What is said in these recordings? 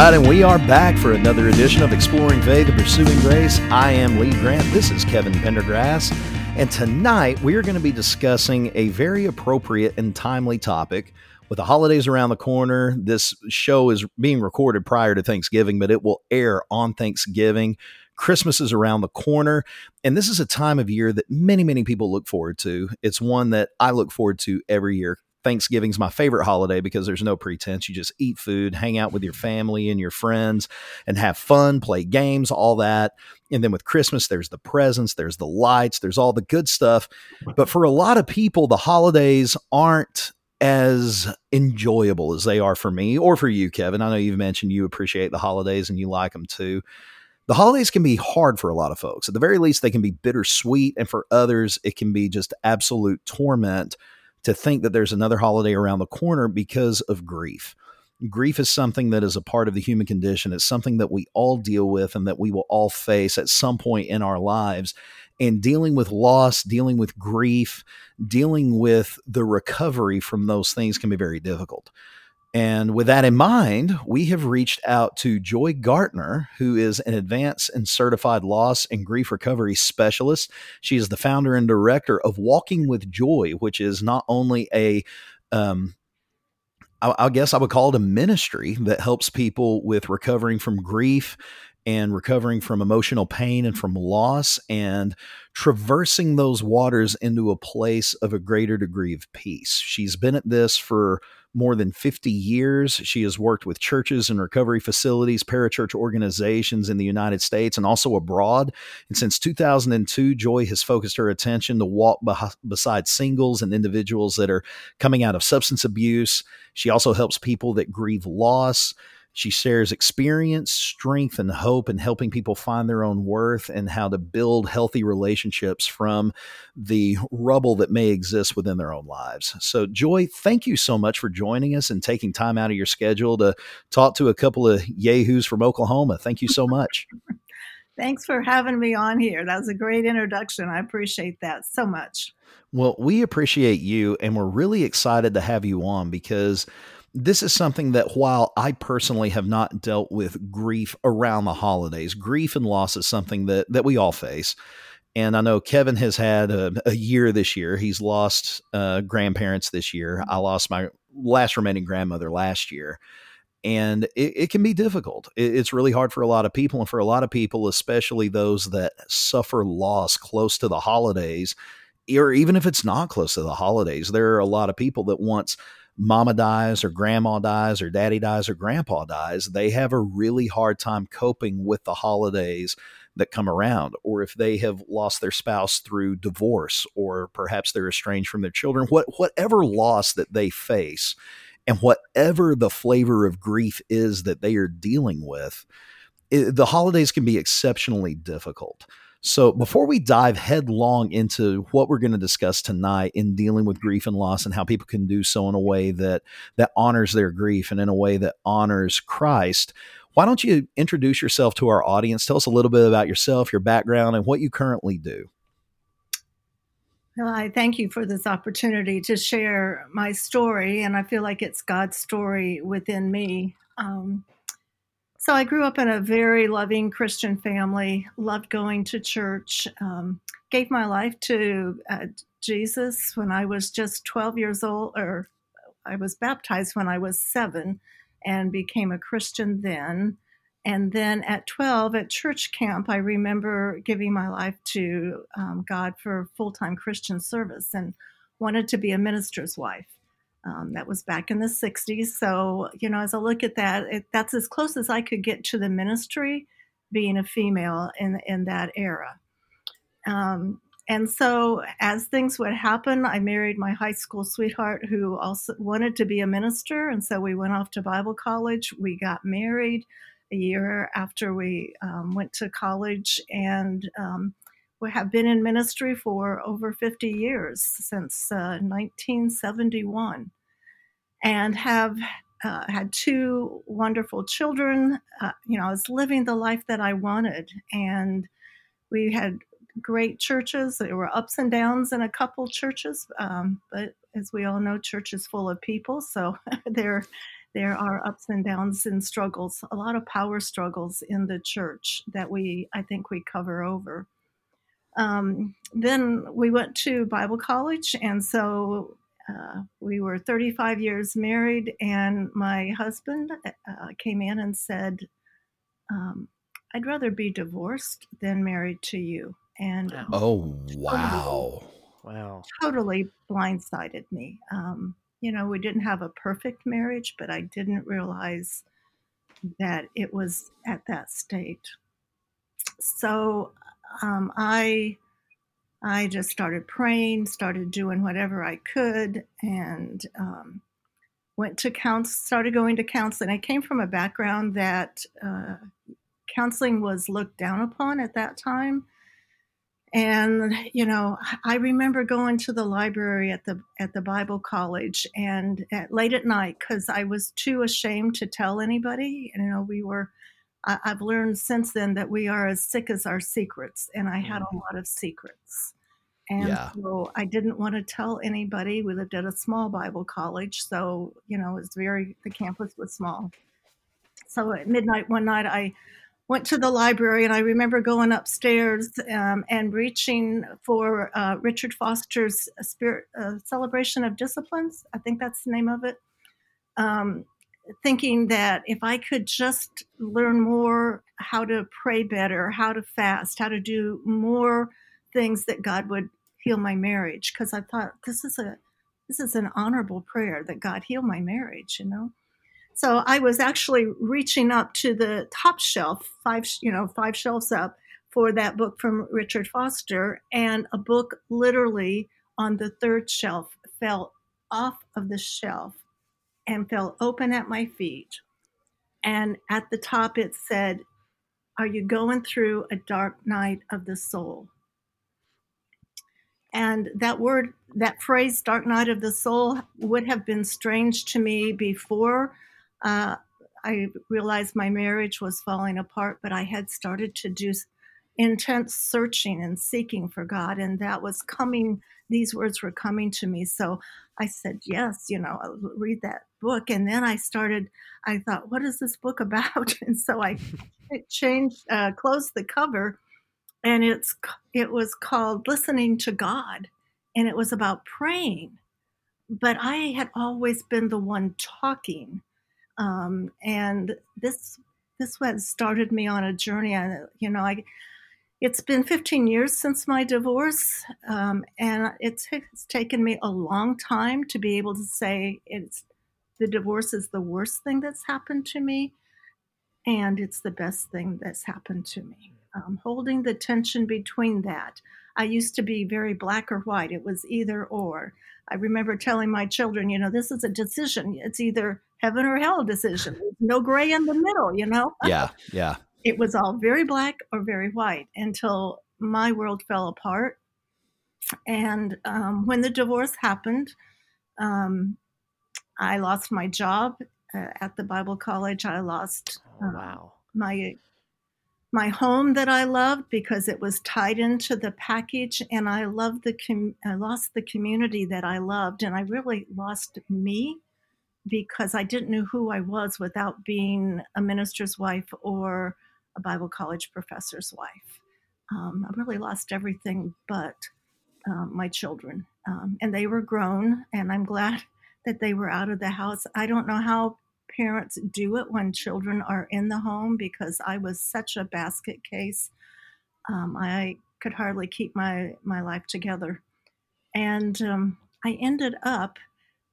Right, and we are back for another edition of Exploring Faith and Pursuing Grace. I am Lee Grant. This is Kevin Pendergrass. And tonight we are going to be discussing a very appropriate and timely topic. With the holidays around the corner, this show is being recorded prior to Thanksgiving, but it will air on Thanksgiving. Christmas is around the corner, and this is a time of year that many, many people look forward to. It's one that I look forward to every year. Thanksgiving's my favorite holiday because there's no pretense. You just eat food, hang out with your family and your friends, and have fun, play games, all that. And then with Christmas, there's the presents, there's the lights, there's all the good stuff. But for a lot of people, the holidays aren't as enjoyable as they are for me or for you, Kevin. I know you've mentioned you appreciate the holidays and you like them too. The holidays can be hard for a lot of folks. At the very least, they can be bittersweet. And for others, it can be just absolute torment to think that there's another holiday around the corner because of grief. Grief is something that is a part of the human condition. It's something that we all deal with and that we will all face at some point in our lives. And dealing with loss, dealing with grief, dealing with the recovery from those things can be very difficult. And with that in mind, we have reached out to Joy Gartner, who is an advanced and certified loss and grief recovery specialist. She is the founder and director of Walking with Joy, which is not only a um, I, I guess I would call it a ministry that helps people with recovering from grief and recovering from emotional pain and from loss and traversing those waters into a place of a greater degree of peace. She's been at this for more than 50 years. She has worked with churches and recovery facilities, parachurch organizations in the United States and also abroad. And since 2002, Joy has focused her attention to walk beside singles and individuals that are coming out of substance abuse. She also helps people that grieve loss. She shares experience, strength, and hope in helping people find their own worth and how to build healthy relationships from the rubble that may exist within their own lives. So, Joy, thank you so much for joining us and taking time out of your schedule to talk to a couple of yahoos from Oklahoma. Thank you so much. Thanks for having me on here. That was a great introduction. I appreciate that so much. Well, we appreciate you, and we're really excited to have you on because this is something that while I personally have not dealt with grief around the holidays, grief and loss is something that that we all face. And I know Kevin has had a, a year this year. He's lost uh, grandparents this year. I lost my last remaining grandmother last year. And it, it can be difficult. It, it's really hard for a lot of people. And for a lot of people, especially those that suffer loss close to the holidays, or even if it's not close to the holidays, there are a lot of people that once mama dies or grandma dies or daddy dies or grandpa dies, they have a really hard time coping with the holidays that come around, or if they have lost their spouse through divorce, or perhaps they're estranged from their children, what, whatever loss that they face, and whatever the flavor of grief is that they are dealing with, it, the holidays can be exceptionally difficult. So, before we dive headlong into what we're going to discuss tonight in dealing with grief and loss and how people can do so in a way that that honors their grief and in a way that honors Christ, why don't you introduce yourself to our audience? Tell us a little bit about yourself, your background, and what you currently do. Well, I thank you for this opportunity to share my story, and I feel like it's God's story within me. Um, so I grew up in a very loving Christian family, loved going to church, um, gave my life to uh, Jesus when I was just 12 years old, or I was baptized when I was seven and became a Christian then. And then at 12 at church camp, I remember giving my life to um, God for full time Christian service and wanted to be a minister's wife. Um, that was back in the 60s. So, you know, as I look at that, it, that's as close as I could get to the ministry being a female in, in that era. Um, and so, as things would happen, I married my high school sweetheart who also wanted to be a minister. And so, we went off to Bible college. We got married a year after we um, went to college. And um, we have been in ministry for over 50 years since uh, 1971 and have uh, had two wonderful children. Uh, you know, I was living the life that I wanted, and we had great churches. There were ups and downs in a couple churches, um, but as we all know, church is full of people, so there there are ups and downs and struggles, a lot of power struggles in the church that we, I think, we cover over. Um, then we went to Bible college, and so uh, we were 35 years married, and my husband uh, came in and said, um, I'd rather be divorced than married to you. And oh, wow. Wow. Totally blindsided me. Um, you know, we didn't have a perfect marriage, but I didn't realize that it was at that state. So um, I I just started praying, started doing whatever I could, and um, went to counsel. Started going to counseling. I came from a background that uh, counseling was looked down upon at that time. And you know, I remember going to the library at the at the Bible college and at, late at night because I was too ashamed to tell anybody. You know, we were. I, I've learned since then that we are as sick as our secrets, and I had a mm-hmm. lot of secrets. And yeah. so I didn't want to tell anybody. We lived at a small Bible college, so you know, it's very the campus was small. So at midnight one night, I went to the library and I remember going upstairs um, and reaching for uh, Richard Foster's Spirit uh, Celebration of Disciplines. I think that's the name of it. Um, thinking that if I could just learn more how to pray better, how to fast, how to do more things that God would heal my marriage, because I thought this is a this is an honorable prayer that God heal my marriage, you know. So I was actually reaching up to the top shelf, five, you know, five shelves up for that book from Richard Foster, and a book literally on the third shelf fell off of the shelf and fell open at my feet. And at the top it said, Are you going through a dark night of the soul? And that word, that phrase, dark night of the soul, would have been strange to me before uh, I realized my marriage was falling apart, but I had started to do intense searching and seeking for God, and that was coming. These words were coming to me, so I said yes. You know, I'll read that book, and then I started. I thought, what is this book about? And so I changed, uh, closed the cover, and it's it was called "Listening to God," and it was about praying. But I had always been the one talking um, and this this what started me on a journey. I, you know, I it's been 15 years since my divorce, um, and it's, it's taken me a long time to be able to say it's the divorce is the worst thing that's happened to me, and it's the best thing that's happened to me. Um, holding the tension between that. I used to be very black or white. It was either or. I remember telling my children, you know, this is a decision. It's either heaven or hell decision. There's no gray in the middle, you know? Yeah, yeah. It was all very black or very white until my world fell apart. And um, when the divorce happened, um, I lost my job uh, at the Bible college. I lost oh, um, wow. my my home that I loved because it was tied into the package, and I loved the com- I lost the community that I loved, and I really lost me because I didn't know who I was without being a minister's wife or a Bible college professor's wife. Um, I really lost everything but um, my children, um, and they were grown, and I'm glad that they were out of the house. I don't know how parents do it when children are in the home because I was such a basket case. Um, I could hardly keep my my life together, and um, I ended up.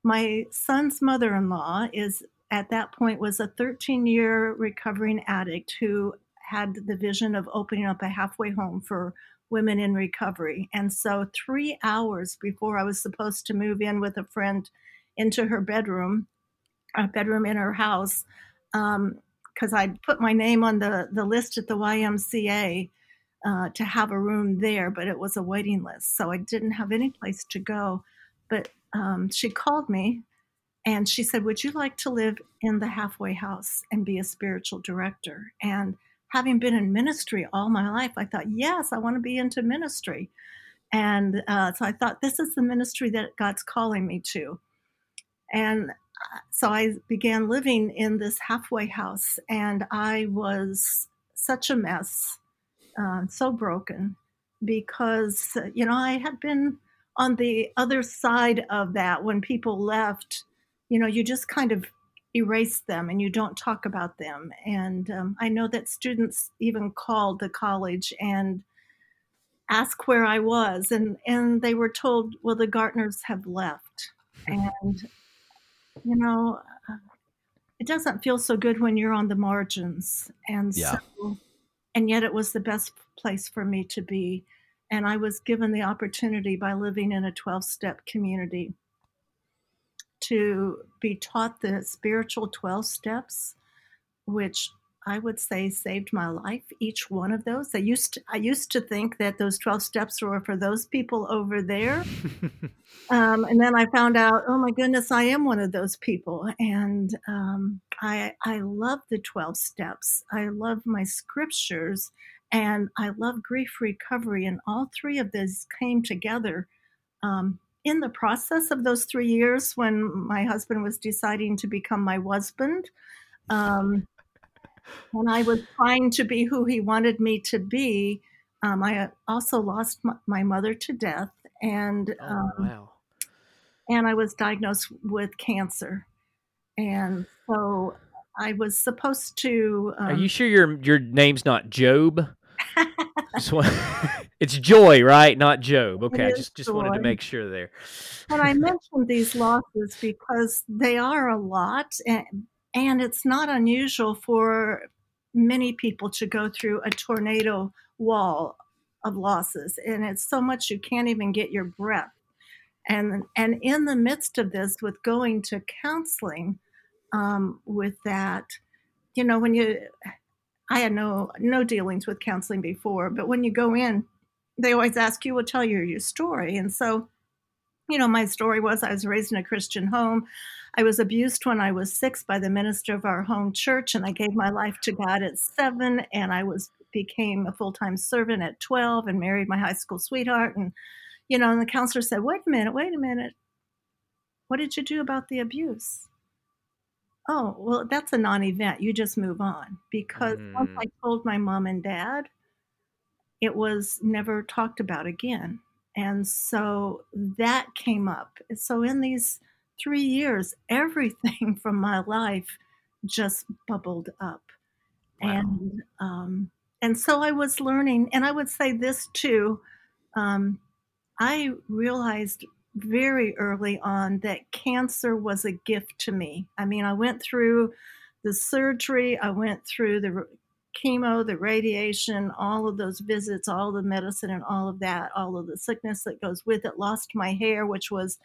My son's mother-in-law is at that point was a 13-year recovering addict who had the vision of opening up a halfway home for women in recovery. And so, three hours before I was supposed to move in with a friend into her bedroom, a bedroom in her house because um, I'd put my name on the, the list at the YMCA uh, to have a room there, but it was a waiting list. So I didn't have any place to go. But um, she called me and she said, Would you like to live in the halfway house and be a spiritual director? And having been in ministry all my life, I thought, Yes, I want to be into ministry. And uh, so I thought, This is the ministry that God's calling me to. And so I began living in this halfway house, and I was such a mess, uh, so broken, because you know I had been on the other side of that when people left. You know, you just kind of erase them and you don't talk about them. And um, I know that students even called the college and asked where I was, and and they were told, well, the Gartners have left, and you know, it doesn't feel so good when you're on the margins. And yeah. so, and yet it was the best place for me to be. And I was given the opportunity by living in a 12 step community to be taught the spiritual 12 steps, which I would say saved my life. Each one of those. I used to, I used to think that those twelve steps were for those people over there, um, and then I found out, oh my goodness, I am one of those people, and um, I I love the twelve steps. I love my scriptures, and I love grief recovery, and all three of these came together. Um, in the process of those three years, when my husband was deciding to become my husband, um, when I was trying to be who he wanted me to be, um, I also lost my, my, mother to death, and oh, um, wow. and I was diagnosed with cancer, and so I was supposed to. Um, Are you sure your your name's not Job? it's Joy, right? Not Job. Okay, I just just wanted to make sure there. And I mentioned these losses because they are a lot, and and it's not unusual for many people to go through a tornado wall of losses. And it's so much you can't even get your breath. And, and in the midst of this, with going to counseling um, with that, you know, when you, I had no no dealings with counseling before, but when you go in, they always ask you, "Well, tell your, your story." And so, you know, my story was I was raised in a Christian home. I was abused when I was six by the minister of our home church, and I gave my life to God at seven, and I was became a full time servant at twelve, and married my high school sweetheart. And you know, and the counselor said, "Wait a minute, wait a minute. What did you do about the abuse?" Oh, well, that's a non-event. You just move on because mm. once I told my mom and dad, it was never talked about again. And so that came up. So in these three years, everything from my life just bubbled up. Wow. And um, and so I was learning, and I would say this too. Um, I realized very early on that cancer was a gift to me. I mean, I went through the surgery, I went through the chemo, the radiation, all of those visits, all the medicine, and all of that, all of the sickness that goes with it. Lost my hair, which was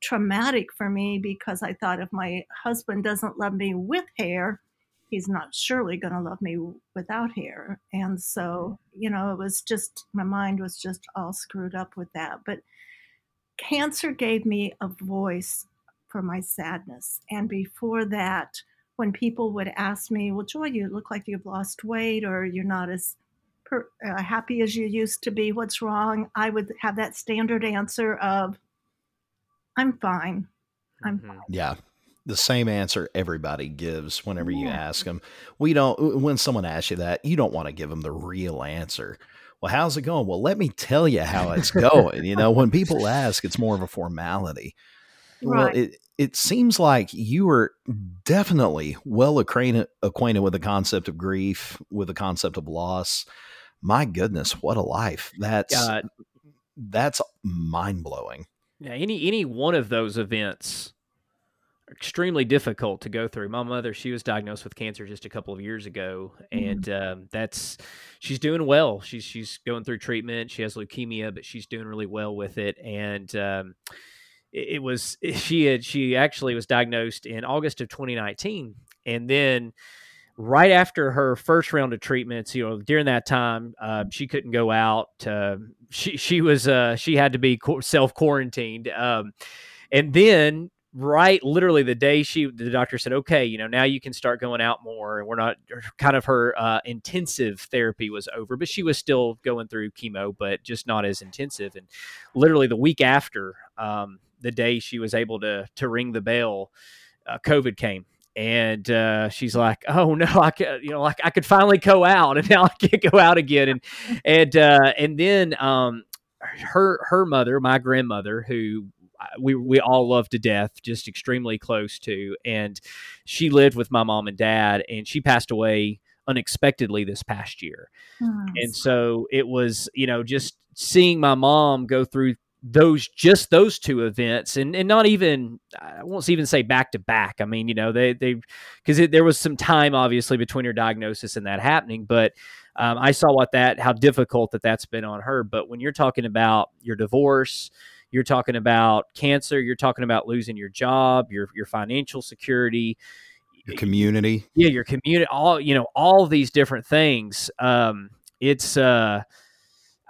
traumatic for me because I thought if my husband doesn't love me with hair, he's not surely going to love me without hair. And so, mm-hmm. you know, it was just, my mind was just all screwed up with that. But cancer gave me a voice for my sadness. And before that, when people would ask me, Well, Joy, you look like you've lost weight or you're not as per, uh, happy as you used to be, what's wrong? I would have that standard answer of, I'm fine. I'm mm-hmm. fine. Yeah. The same answer everybody gives whenever yeah. you ask them. We don't, when someone asks you that, you don't want to give them the real answer. Well, how's it going? Well, let me tell you how it's going. you know, when people ask, it's more of a formality. Right. Well, it, it seems like you were definitely well acquainted, acquainted with the concept of grief, with the concept of loss. My goodness, what a life! That's uh, that's mind blowing. Yeah, any any one of those events are extremely difficult to go through. My mother, she was diagnosed with cancer just a couple of years ago, mm-hmm. and um, that's she's doing well. She's she's going through treatment. She has leukemia, but she's doing really well with it. And um, it, was she had she actually was diagnosed in August of 2019, and then right after her first round of treatments, you know, during that time, uh, she couldn't go out. She she was uh, she had to be self quarantined, um, and then right literally the day she the doctor said okay you know now you can start going out more and we're not kind of her uh, intensive therapy was over but she was still going through chemo but just not as intensive and literally the week after um, the day she was able to to ring the bell uh, COVID came. And uh, she's like, "Oh no, I could, you know, like I could finally go out, and now I can't go out again." And and uh, and then um, her her mother, my grandmother, who uh, we we all love to death, just extremely close to, and she lived with my mom and dad, and she passed away unexpectedly this past year, oh, and so it was you know just seeing my mom go through those just those two events and and not even I won't even say back to back. I mean, you know, they they because there was some time obviously between her diagnosis and that happening, but um, I saw what that how difficult that that's been on her. But when you're talking about your divorce, you're talking about cancer, you're talking about losing your job, your your financial security, your community, yeah, your community, all you know, all these different things. Um, it's uh.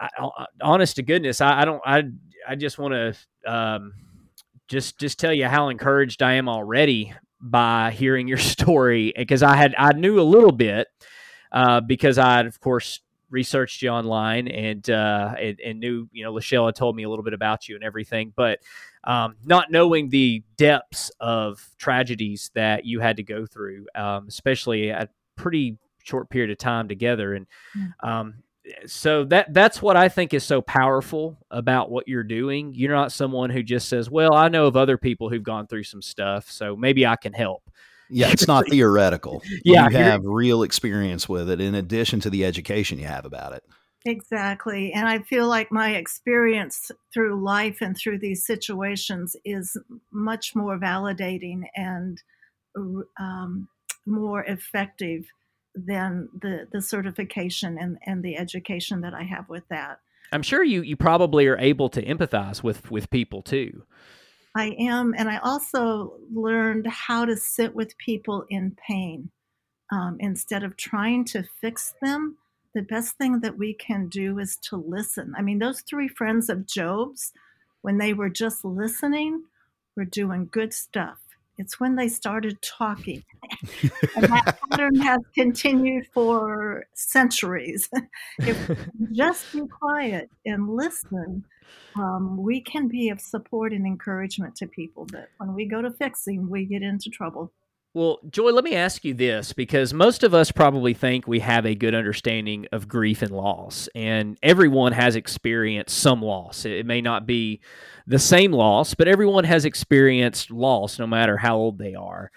I, honest to goodness, I, I don't. I I just want to um, just just tell you how encouraged I am already by hearing your story because I had I knew a little bit uh, because I of course researched you online and, uh, and, and knew you know Lachelle had told me a little bit about you and everything, but um, not knowing the depths of tragedies that you had to go through, um, especially at pretty short period of time together, and mm. um, so that that's what I think is so powerful about what you're doing. You're not someone who just says, "Well, I know of other people who've gone through some stuff, so maybe I can help." Yeah, it's not theoretical. Yeah, you have real experience with it in addition to the education you have about it. Exactly. And I feel like my experience through life and through these situations is much more validating and um, more effective than the the certification and and the education that I have with that. I'm sure you you probably are able to empathize with with people too. I am, and I also learned how to sit with people in pain um, instead of trying to fix them. The best thing that we can do is to listen. I mean, those three friends of Job's, when they were just listening, were doing good stuff. It's when they started talking. and that pattern has continued for centuries. if we just be quiet and listen, um, we can be of support and encouragement to people. But when we go to fixing, we get into trouble. Well, Joy, let me ask you this because most of us probably think we have a good understanding of grief and loss, and everyone has experienced some loss. It may not be the same loss, but everyone has experienced loss no matter how old they are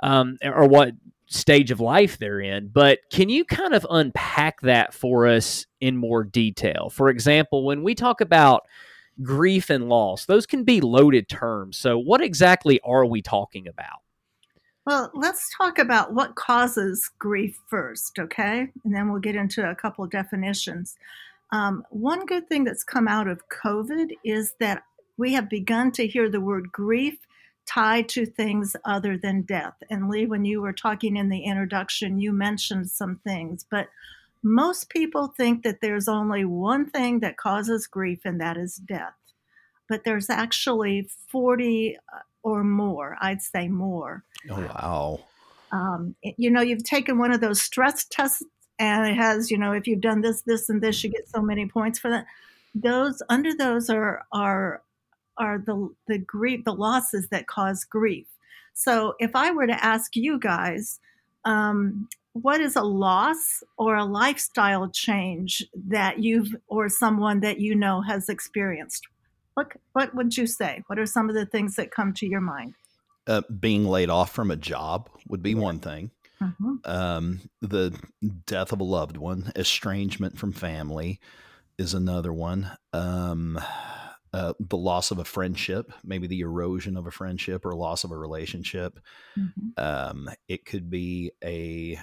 um, or what stage of life they're in. But can you kind of unpack that for us in more detail? For example, when we talk about grief and loss, those can be loaded terms. So, what exactly are we talking about? Well, let's talk about what causes grief first, okay? And then we'll get into a couple of definitions. Um, one good thing that's come out of COVID is that we have begun to hear the word grief tied to things other than death. And Lee, when you were talking in the introduction, you mentioned some things, but most people think that there's only one thing that causes grief, and that is death. But there's actually 40 or more. I'd say more. Oh, wow. Um, you know, you've taken one of those stress tests and it has, you know, if you've done this, this, and this, you get so many points for that. Those under those are are are the the grief, the losses that cause grief. So if I were to ask you guys, um, what is a loss or a lifestyle change that you've or someone that you know has experienced? What what would you say? What are some of the things that come to your mind? Uh, being laid off from a job would be one thing. Mm-hmm. Um, the death of a loved one, estrangement from family, is another one. Um, uh, the loss of a friendship, maybe the erosion of a friendship or loss of a relationship. Mm-hmm. Um, it could be a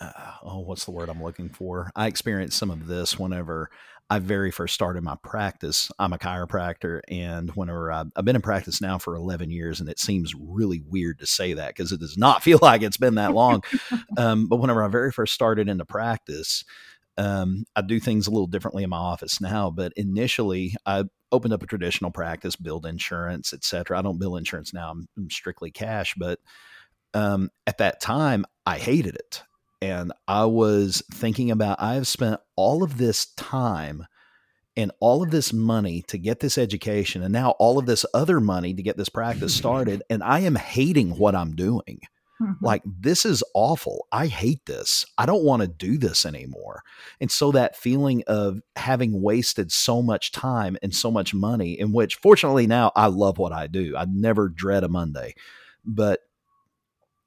uh, oh, what's the word I'm looking for? I experienced some of this whenever I very first started my practice. I'm a chiropractor, and whenever I, I've been in practice now for 11 years, and it seems really weird to say that because it does not feel like it's been that long. um, but whenever I very first started into practice, um, I do things a little differently in my office now. But initially, I opened up a traditional practice, build insurance, etc. I don't bill insurance now; I'm, I'm strictly cash. But um, at that time, I hated it and I was thinking about I've spent all of this time and all of this money to get this education and now all of this other money to get this practice started and i am hating what i'm doing. Mm-hmm. like this is awful. I hate this. I don't want to do this anymore. And so that feeling of having wasted so much time and so much money in which fortunately now i love what i do. I never dread a monday. But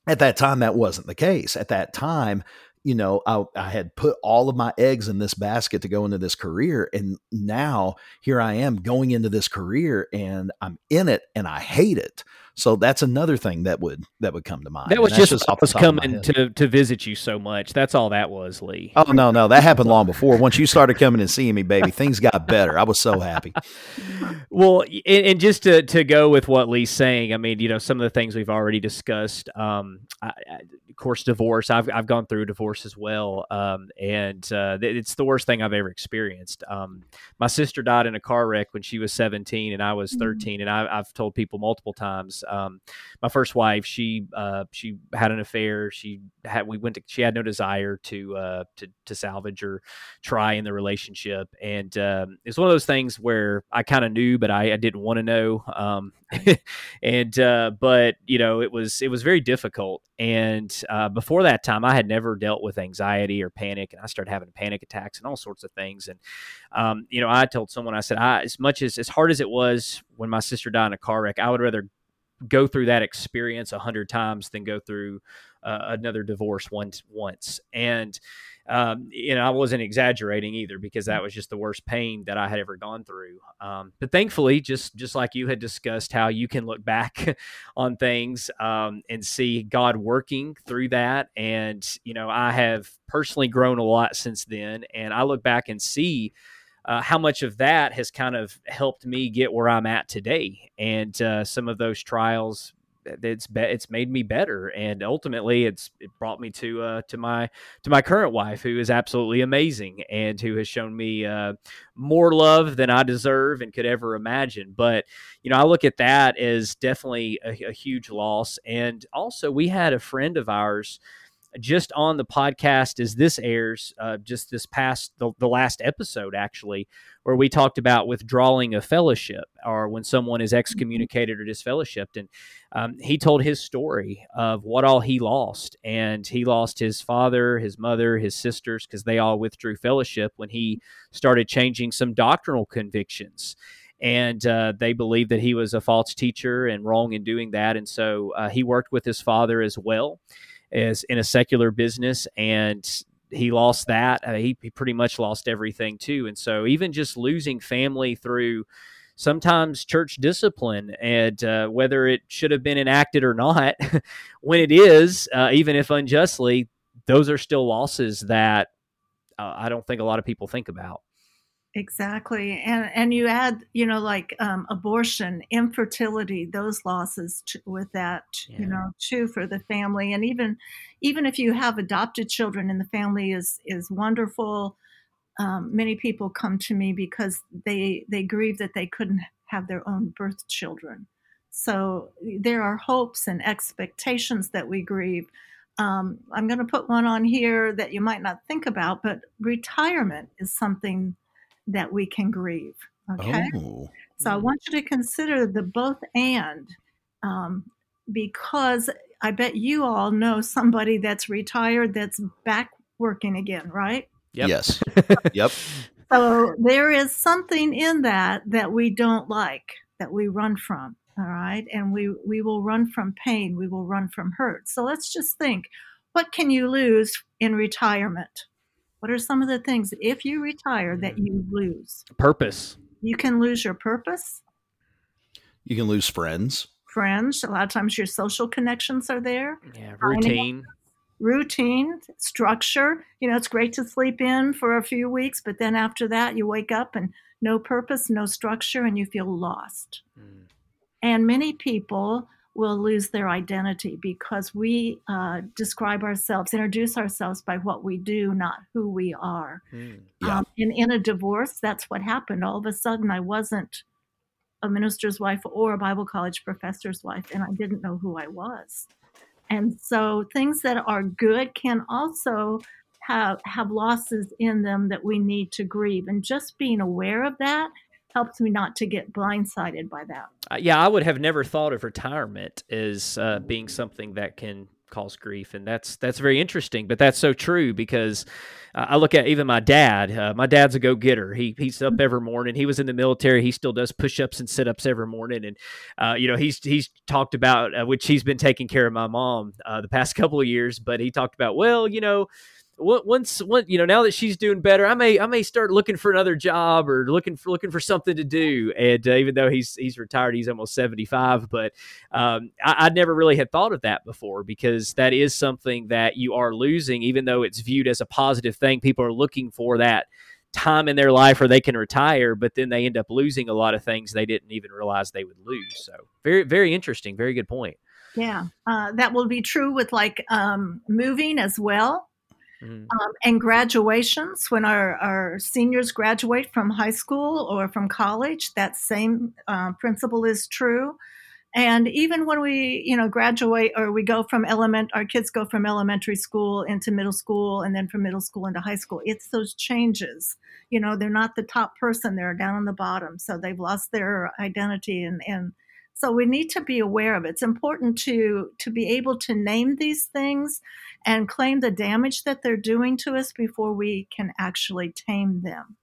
at that time that wasn't the case at that time you know, I, I had put all of my eggs in this basket to go into this career. And now here I am going into this career and I'm in it and I hate it. So that's another thing that would that would come to mind. That was just, just I was coming to to visit you so much. That's all that was, Lee. Oh no, no, that happened long before. Once you started coming and seeing me, baby, things got better. I was so happy. well, and, and, just to to go with what Lee's saying, I mean, you know, some of the things we've already discussed. Um, I, I, of course, divorce. I've I've gone through divorce as well, um, and uh, it's the worst thing I've ever experienced. Um, my sister died in a car wreck when she was seventeen, and I was mm. thirteen, mm-hmm. and I, I've told people multiple times um, my first wife, she uh, she had an affair. She had we went to she had no desire to uh, to to salvage or try in the relationship, and um, it's one of those things where I kind of knew, but I, I didn't want to know. Um, and uh, but you know, it was it was very difficult. And uh, before that time, I had never dealt with anxiety or panic, and I started having panic attacks and all sorts of things. And um, you know, I told someone, I said, I, as much as as hard as it was when my sister died in a car wreck, I would rather go through that experience a hundred times than go through uh, another divorce once once. And um, you know i wasn't exaggerating either because that was just the worst pain that i had ever gone through. Um, but thankfully just just like you had discussed how you can look back on things um, and see god working through that. And you know i have personally grown a lot since then and i look back and see uh, how much of that has kind of helped me get where I'm at today. And uh, some of those trials, it's be- it's made me better, and ultimately, it's it brought me to uh, to my to my current wife, who is absolutely amazing, and who has shown me uh, more love than I deserve and could ever imagine. But you know, I look at that as definitely a, a huge loss. And also, we had a friend of ours just on the podcast as this airs, uh, just this past the, the last episode actually, where we talked about withdrawing a fellowship or when someone is mm-hmm. excommunicated or disfellowshipped, and um, he told his story of what all he lost, and he lost his father, his mother, his sisters because they all withdrew fellowship when he started changing some doctrinal convictions and uh, they believed that he was a false teacher and wrong in doing that. And so uh, he worked with his father as well as in a secular business and he lost that. Uh, he, he pretty much lost everything too. And so even just losing family through sometimes church discipline and uh, whether it should have been enacted or not when it is uh, even if unjustly those are still losses that uh, i don't think a lot of people think about Exactly. And and you add, you know, like um, abortion, infertility, those losses t- with that, yeah. you know, too for the family. And even even if you have adopted children and the family is is wonderful, um, many people come to me because they they grieve that they couldn't have their own birth children. So there are hopes and expectations that we grieve. Um, I'm going to put one on here that you might not think about, but retirement is something that we can grieve. Okay. Oh. So I want you to consider the both and um, because I bet you all know somebody that's retired that's back working again, right? Yep. Yes. yep. So there is something in that that we don't like, that we run from. All right. And we, we will run from pain. We will run from hurt. So let's just think what can you lose in retirement? What are some of the things if you retire that you lose? Purpose. You can lose your purpose. You can lose friends. Friends. A lot of times your social connections are there. Yeah, routine. Routine, structure. You know, it's great to sleep in for a few weeks, but then after that, you wake up and no purpose, no structure, and you feel lost. Mm. And many people will lose their identity because we uh, describe ourselves, introduce ourselves by what we do, not who we are. Mm, yeah. um, and in a divorce, that's what happened. All of a sudden, I wasn't a minister's wife or a Bible college professor's wife, and I didn't know who I was. And so, things that are good can also have have losses in them that we need to grieve and just being aware of that helps me not to get blindsided by that. Uh, yeah i would have never thought of retirement as uh, being something that can cause grief and that's that's very interesting but that's so true because uh, i look at even my dad uh, my dad's a go-getter. He he's up every morning. He was in the military. He still does push-ups and sit-ups every morning and uh, you know he's he's talked about uh, which he's been taking care of my mom uh, the past couple of years but he talked about well you know once once you know now that she's doing better i may i may start looking for another job or looking for looking for something to do. And uh, even though he's he's retired he's almost 75 but um, I, I never really had thought of that before because that is something that you are losing even though it's viewed as a positive thing. People are looking for that time in their life where they can retire but then they end up losing a lot of things they didn't even realize they would lose. So very very interesting very good point. Yeah uh, that will be true with like um, moving as well Mm-hmm. Um, and graduations, when our, our seniors graduate from high school or from college, that same uh, principle is true. And even when we, you know, graduate or we go from element, our kids go from elementary school into middle school and then from middle school into high school. It's those changes. You know, they're not the top person; they're down on the bottom, so they've lost their identity and and so we need to be aware of it. It's important to to be able to name these things and claim the damage that they're doing to us before we can actually tame them.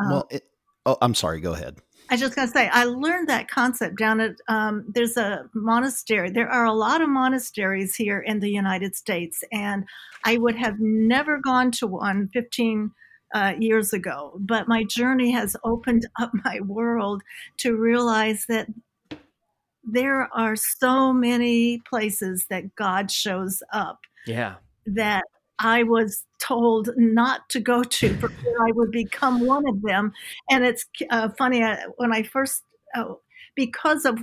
Um, well, it, oh, I'm sorry. Go ahead. I just gotta say, I learned that concept down at um, there's a monastery. There are a lot of monasteries here in the United States, and I would have never gone to one 15 uh, years ago. But my journey has opened up my world to realize that there are so many places that God shows up. Yeah. That I was told not to go to for fear I would become one of them. And it's uh, funny I, when I first, uh, because of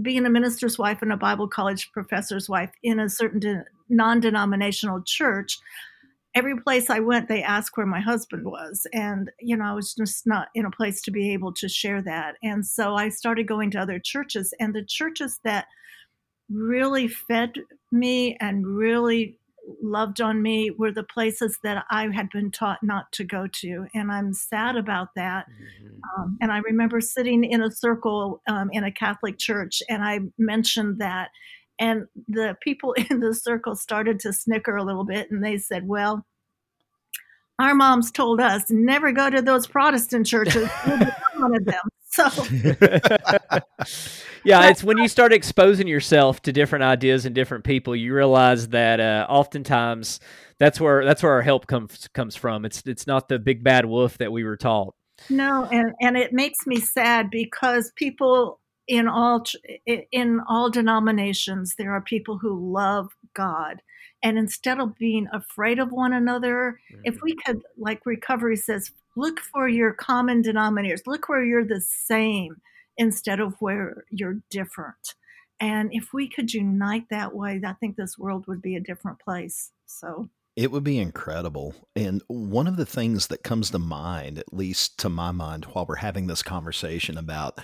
being a minister's wife and a Bible college professor's wife in a certain de- non denominational church, every place I went, they asked where my husband was. And, you know, I was just not in a place to be able to share that. And so I started going to other churches, and the churches that really fed me and really loved on me were the places that I had been taught not to go to. And I'm sad about that. Mm-hmm. Um, and I remember sitting in a circle um, in a Catholic church, and I mentioned that. And the people in the circle started to snicker a little bit and they said, Well, our moms told us never go to those Protestant churches. one of them. So, yeah, it's when you start exposing yourself to different ideas and different people, you realize that uh, oftentimes that's where that's where our help comes comes from. It's it's not the big bad wolf that we were taught. No, and and it makes me sad because people in all in all denominations there are people who love God and instead of being afraid of one another mm-hmm. if we could like recovery says look for your common denominators look where you're the same instead of where you're different and if we could unite that way i think this world would be a different place so it would be incredible. And one of the things that comes to mind, at least to my mind, while we're having this conversation about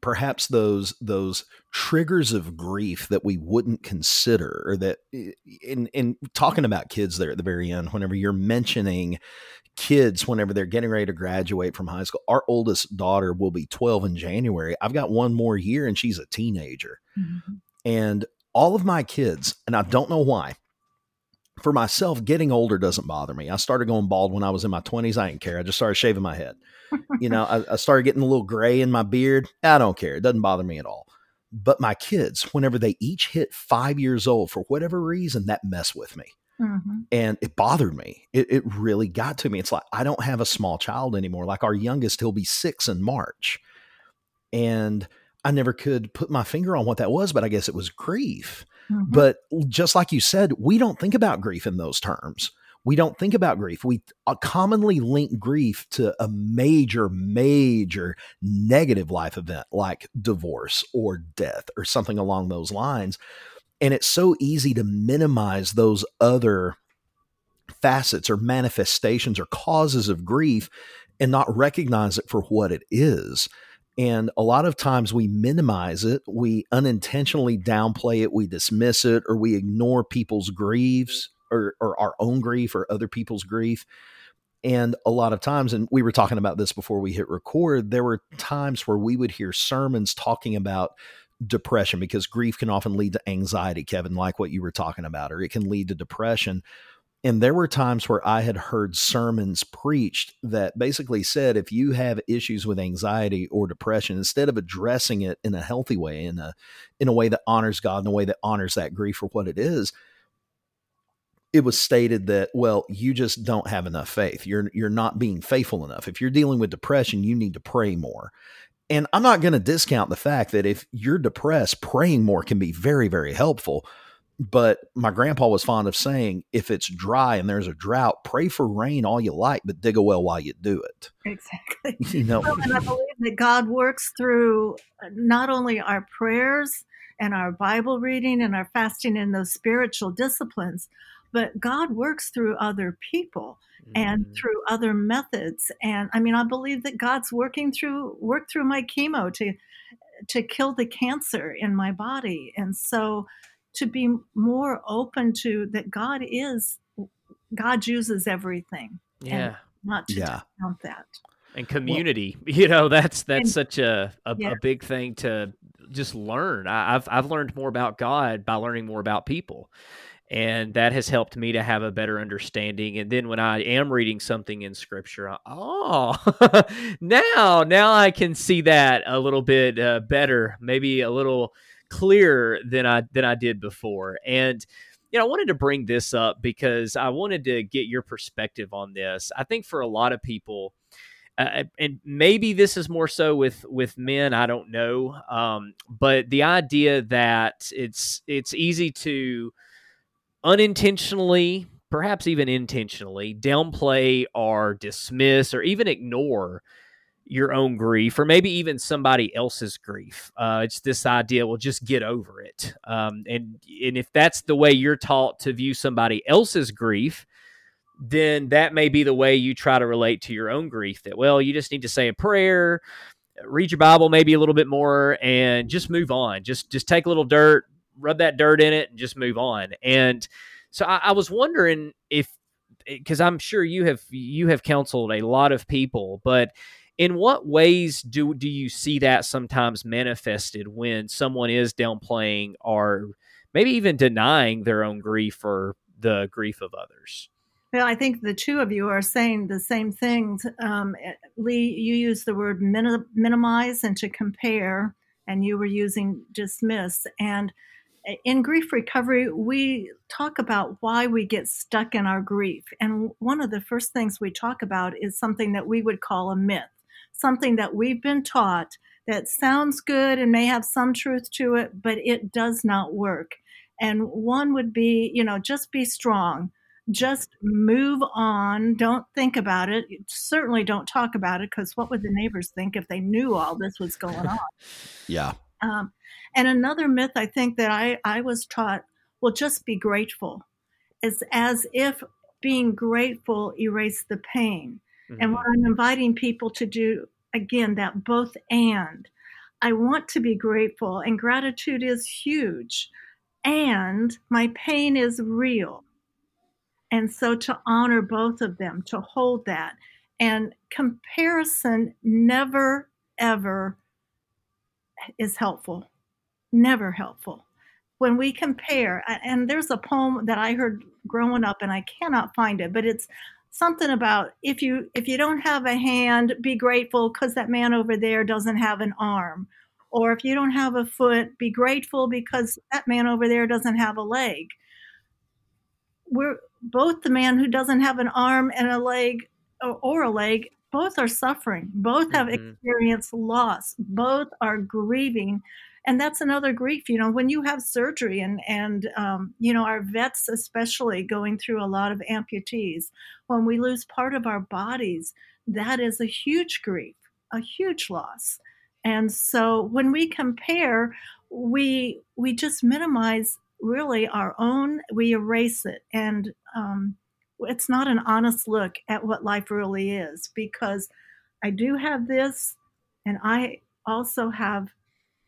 perhaps those those triggers of grief that we wouldn't consider or that in in talking about kids there at the very end whenever you're mentioning kids whenever they're getting ready to graduate from high school our oldest daughter will be 12 in January I've got one more year and she's a teenager mm-hmm. and all of my kids and I don't know why for myself getting older doesn't bother me I started going bald when I was in my 20s I didn't care I just started shaving my head you know, I, I started getting a little gray in my beard. I don't care. It doesn't bother me at all. But my kids, whenever they each hit five years old, for whatever reason, that messed with me. Mm-hmm. And it bothered me. It, it really got to me. It's like, I don't have a small child anymore. Like our youngest, he'll be six in March. And I never could put my finger on what that was, but I guess it was grief. Mm-hmm. But just like you said, we don't think about grief in those terms we don't think about grief. We uh, commonly link grief to a major, major negative life event like divorce or death or something along those lines. And it's so easy to minimize those other facets or manifestations or causes of grief and not recognize it for what it is. And a lot of times we minimize it, we unintentionally downplay it, we dismiss it, or we ignore people's griefs or, or our own grief or other people's grief. And a lot of times, and we were talking about this before we hit record, there were times where we would hear sermons talking about depression because grief can often lead to anxiety, Kevin, like what you were talking about, or it can lead to depression. And there were times where I had heard sermons preached that basically said if you have issues with anxiety or depression, instead of addressing it in a healthy way, in a in a way that honors God, in a way that honors that grief for what it is, it was stated that well you just don't have enough faith. You're you're not being faithful enough. If you're dealing with depression you need to pray more. And i'm not going to discount the fact that if you're depressed praying more can be very very helpful but my grandpa was fond of saying if it's dry and there's a drought pray for rain all you like but dig a well while you do it exactly you know well, and i believe that god works through uh, not only our prayers and our bible reading and our fasting and those spiritual disciplines but God works through other people and mm. through other methods. And I mean, I believe that God's working through work through my chemo to to kill the cancer in my body. And so to be more open to that God is God uses everything. Yeah. Not to yeah. discount that. And community, well, you know, that's that's and, such a, a, yeah. a, big thing to just learn. I, I've I've learned more about God by learning more about people and that has helped me to have a better understanding and then when i am reading something in scripture I, oh now now i can see that a little bit uh, better maybe a little clearer than i than i did before. And you know i wanted to bring this up because i wanted to get your perspective on this. I think for a lot of people uh, and maybe this is more so with with men i don't know um, but the idea that it's it's easy to unintentionally, perhaps even intentionally, downplay or dismiss or even ignore your own grief or maybe even somebody else's grief. Uh, it's this idea, well, just get over it. Um, and and if that's the way you're taught to view somebody else's grief, then that may be the way you try to relate to your own grief. That well, you just need to say a prayer, read your Bible maybe a little bit more, and just move on. Just just take a little dirt, rub that dirt in it and just move on. And so I, I was wondering if because I'm sure you have you have counseled a lot of people, but in what ways do do you see that sometimes manifested when someone is downplaying or maybe even denying their own grief or the grief of others? Well, I think the two of you are saying the same things. Um, eh, Lee, you use the word minimize and to compare, and you were using dismiss. And in grief recovery, we talk about why we get stuck in our grief. And one of the first things we talk about is something that we would call a myth, something that we've been taught that sounds good and may have some truth to it, but it does not work. And one would be, you know, just be strong. Just move on. Don't think about it. Certainly don't talk about it because what would the neighbors think if they knew all this was going on? yeah. Um, and another myth I think that I, I was taught well, just be grateful. It's as if being grateful erased the pain. Mm-hmm. And what I'm inviting people to do, again, that both and. I want to be grateful, and gratitude is huge. And my pain is real. And so to honor both of them, to hold that. And comparison never, ever is helpful never helpful. When we compare, and there's a poem that I heard growing up, and I cannot find it, but it's something about if you if you don't have a hand, be grateful because that man over there doesn't have an arm, or if you don't have a foot, be grateful because that man over there doesn't have a leg. We're both the man who doesn't have an arm and a leg or, or a leg both are suffering both have mm-hmm. experienced loss both are grieving and that's another grief you know when you have surgery and and um, you know our vets especially going through a lot of amputees when we lose part of our bodies that is a huge grief a huge loss. And so when we compare we we just minimize really our own we erase it. And um, it's not an honest look at what life really is because i do have this and i also have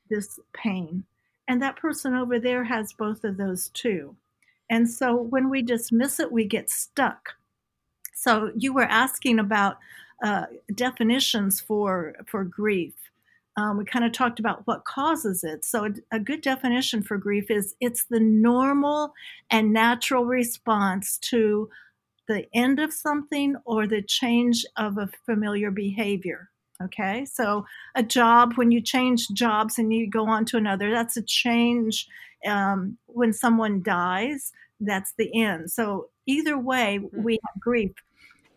this pain. And that person over there has both of those too. And so when we dismiss it, we get stuck. So you were asking about uh, definitions for for grief. Um, we kind of talked about what causes it. So a, a good definition for grief is it's the normal and natural response to the end of something or the change of a familiar behavior. Okay, so a job, when you change jobs and you go on to another, that's a change. Um, when someone dies, that's the end. So either way, hmm. we have grief.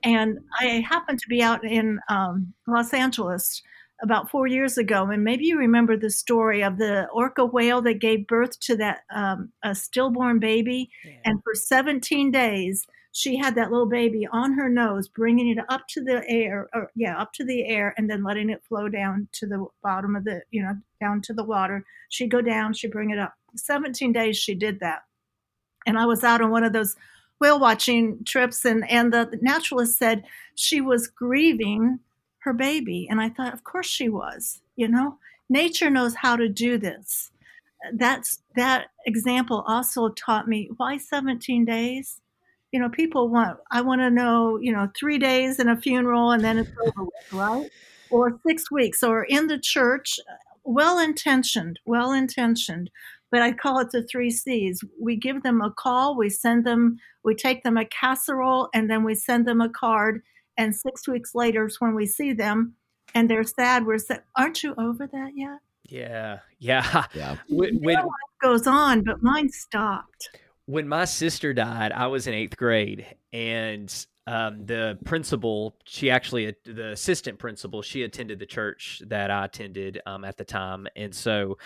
And I happened to be out in um, Los Angeles about four years ago, and maybe you remember the story of the orca whale that gave birth to that um, a stillborn baby, yeah. and for 17 days she had that little baby on her nose, bringing it up to the air, or yeah, up to the air, and then letting it flow down to the bottom of the, you know, down to the water. She'd go down, she'd bring it up. 17 days she did that, and I was out on one of those whale watching trips, and and the naturalist said she was grieving her baby. And I thought, of course she was, you know, nature knows how to do this. That's that example also taught me why 17 days? You know, people want, I want to know, you know, three days in a funeral and then it's over with, right? Or six weeks, or in the church, uh, well intentioned, well intentioned. But I call it the three C's. We give them a call, we send them, we take them a casserole, and then we send them a card and six weeks later is when we see them and they're sad. We're saying, aren't you over that yet? Yeah. Yeah. Yeah. When, when, goes on, but mine stopped. When my sister died, I was in eighth grade and um, the principal, she actually, the assistant principal, she attended the church that I attended um, at the time. And so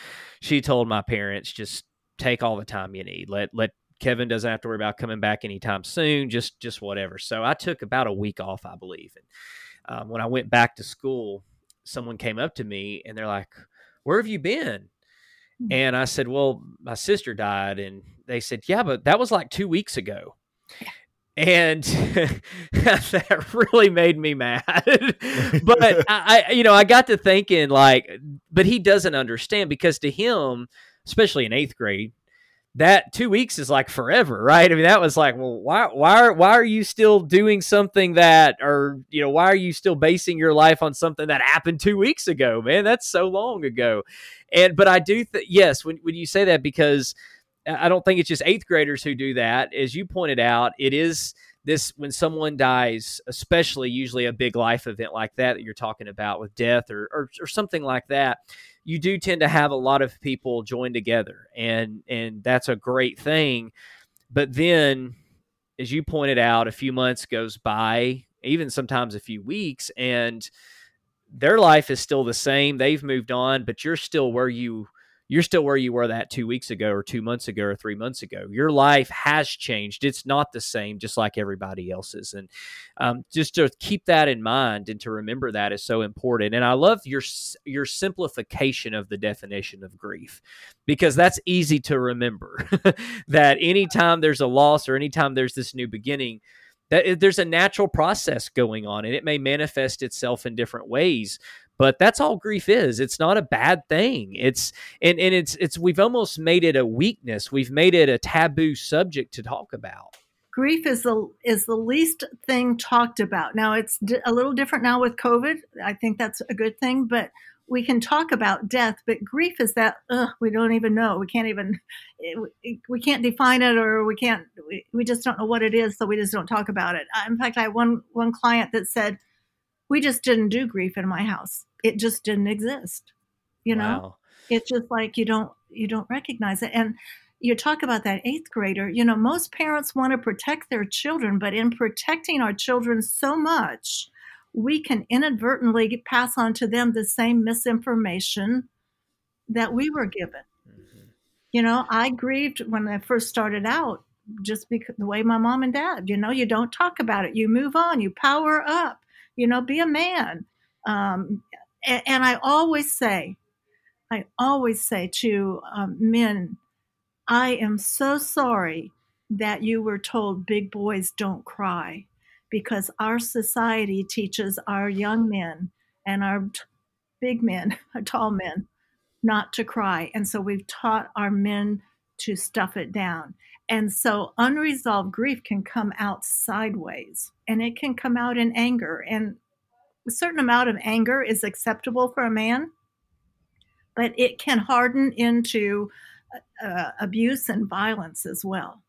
she told my parents, just take all the time you need. Let, let Kevin doesn't have to worry about coming back anytime soon. Just just whatever. So I took about a week off, I believe. And um, when I went back to school, someone came up to me and they're like, "Where have you been?" Hmm. And I said, "Well, my sister died." And they said, "Yeah, but that was like two weeks ago." and that really made me mad but I, I, you know i got to thinking like but he doesn't understand because to him especially in eighth grade that two weeks is like forever, right? I mean, that was like, well, why, why, are, why are you still doing something that, or you know, why are you still basing your life on something that happened two weeks ago, man? That's so long ago. And, but I do, yes, when when you say that, because I don't think it's just eighth graders who do that. As you pointed out, it is this when someone dies, especially usually a big life event like that that you're talking about with death or, or, or something like that you do tend to have a lot of people join together and and that's a great thing. But then as you pointed out a few months goes by even sometimes a few weeks and their life is still the same. They've moved on but you're still where you you're still where you were that two weeks ago or two months ago or three months ago. Your life has changed. It's not the same, just like everybody else's. And um, just to keep that in mind and to remember that is so important. And I love your your simplification of the definition of grief because that's easy to remember. that anytime there's a loss or anytime there's this new beginning, that there's a natural process going on and it may manifest itself in different ways but that's all grief is it's not a bad thing it's and, and it's it's we've almost made it a weakness we've made it a taboo subject to talk about. Grief is the is the least thing talked about. Now it's a little different now with covid i think that's a good thing but we can talk about death but grief is that ugh, we don't even know we can't even we can't define it or we can't we, we just don't know what it is so we just don't talk about it. In fact i had one one client that said we just didn't do grief in my house. It just didn't exist. You know, wow. it's just like you don't you don't recognize it. And you talk about that eighth grader. You know, most parents want to protect their children, but in protecting our children so much, we can inadvertently pass on to them the same misinformation that we were given. Mm-hmm. You know, I grieved when I first started out just because the way my mom and dad, you know, you don't talk about it. You move on, you power up you know, be a man. Um, and, and, I always say, I always say to um, men, I am so sorry that you were told big boys don't cry because our society teaches our young men and our t- big men, our tall men, not to cry. And so we've taught our men to stuff it down. And so unresolved grief can come out sideways and it can come out in anger. And a certain amount of anger is acceptable for a man, but it can harden into uh, uh abuse and violence as well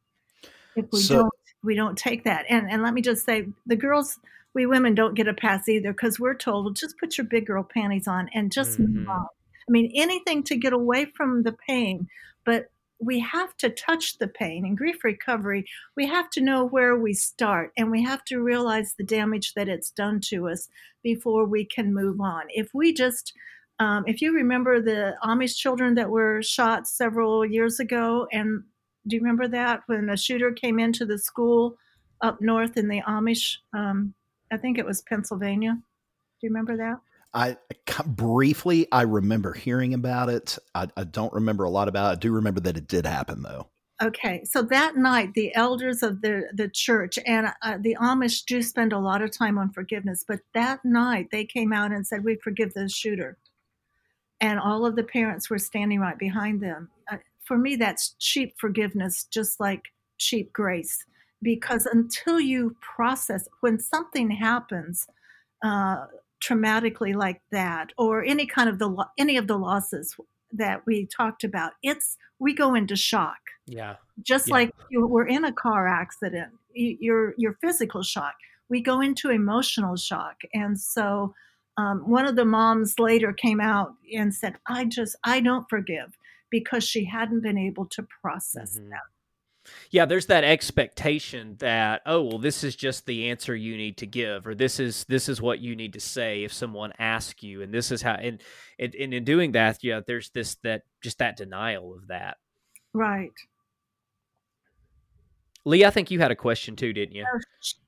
if we so, don't we don't take that. And and let me just say, the girls, we women don't get a pass either because we're told, just put your big girl panties on and just mm-hmm. move on. I mean, anything to get away from the pain, but we have to touch the pain. In grief recovery we have to know where we start and we have to realize the damage that it's done to us before we can move on. If we just um, if you remember the amish children that were shot several years ago and do you remember that? When a shooter came into the school up north in the amish um, i think it was pennsylvania. Do you remember that I briefly I remember hearing about it. I, I, don't remember a lot about it. I do remember that it did happen though. Okay, so that night, the elders of the the church and uh, the Amish do spend a lot of time on forgiveness. But that night, they came out and said, "We forgive the shooter," and all of the parents were standing right behind them. Uh, for me, that's cheap forgiveness, just like cheap grace, because until you process when something happens. Uh, traumatically like that or any kind of the any of the losses that we talked about it's we go into shock yeah just yeah. like you were in a car accident your your physical shock we go into emotional shock and so um, one of the moms later came out and said i just i don't forgive because she hadn't been able to process mm-hmm. that yeah, there's that expectation that oh well, this is just the answer you need to give, or this is this is what you need to say if someone asks you, and this is how. And and, and in doing that, yeah, there's this that just that denial of that. Right. Lee, I think you had a question too, didn't you? Oh,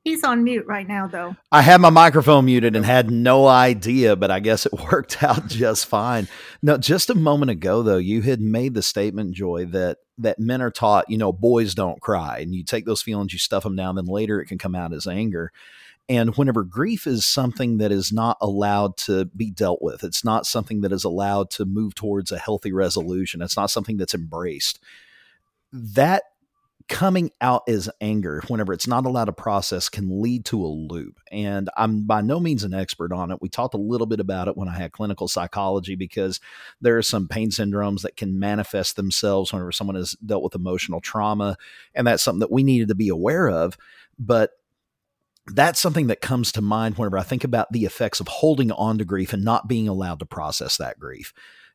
he's on mute right now, though. I had my microphone muted and had no idea, but I guess it worked out just fine. Now, just a moment ago, though, you had made the statement, Joy, that that men are taught, you know, boys don't cry, and you take those feelings, you stuff them down, then later it can come out as anger. And whenever grief is something that is not allowed to be dealt with, it's not something that is allowed to move towards a healthy resolution. It's not something that's embraced. That coming out as anger whenever it's not allowed to process can lead to a loop. And I'm by no means an expert on it. We talked a little bit about it when I had clinical psychology because there are some pain syndromes that can manifest themselves whenever someone has dealt with emotional trauma. And that's something that we needed to be aware of. But that's something that comes to mind whenever I think about the effects of holding on to grief and not being allowed to process that grief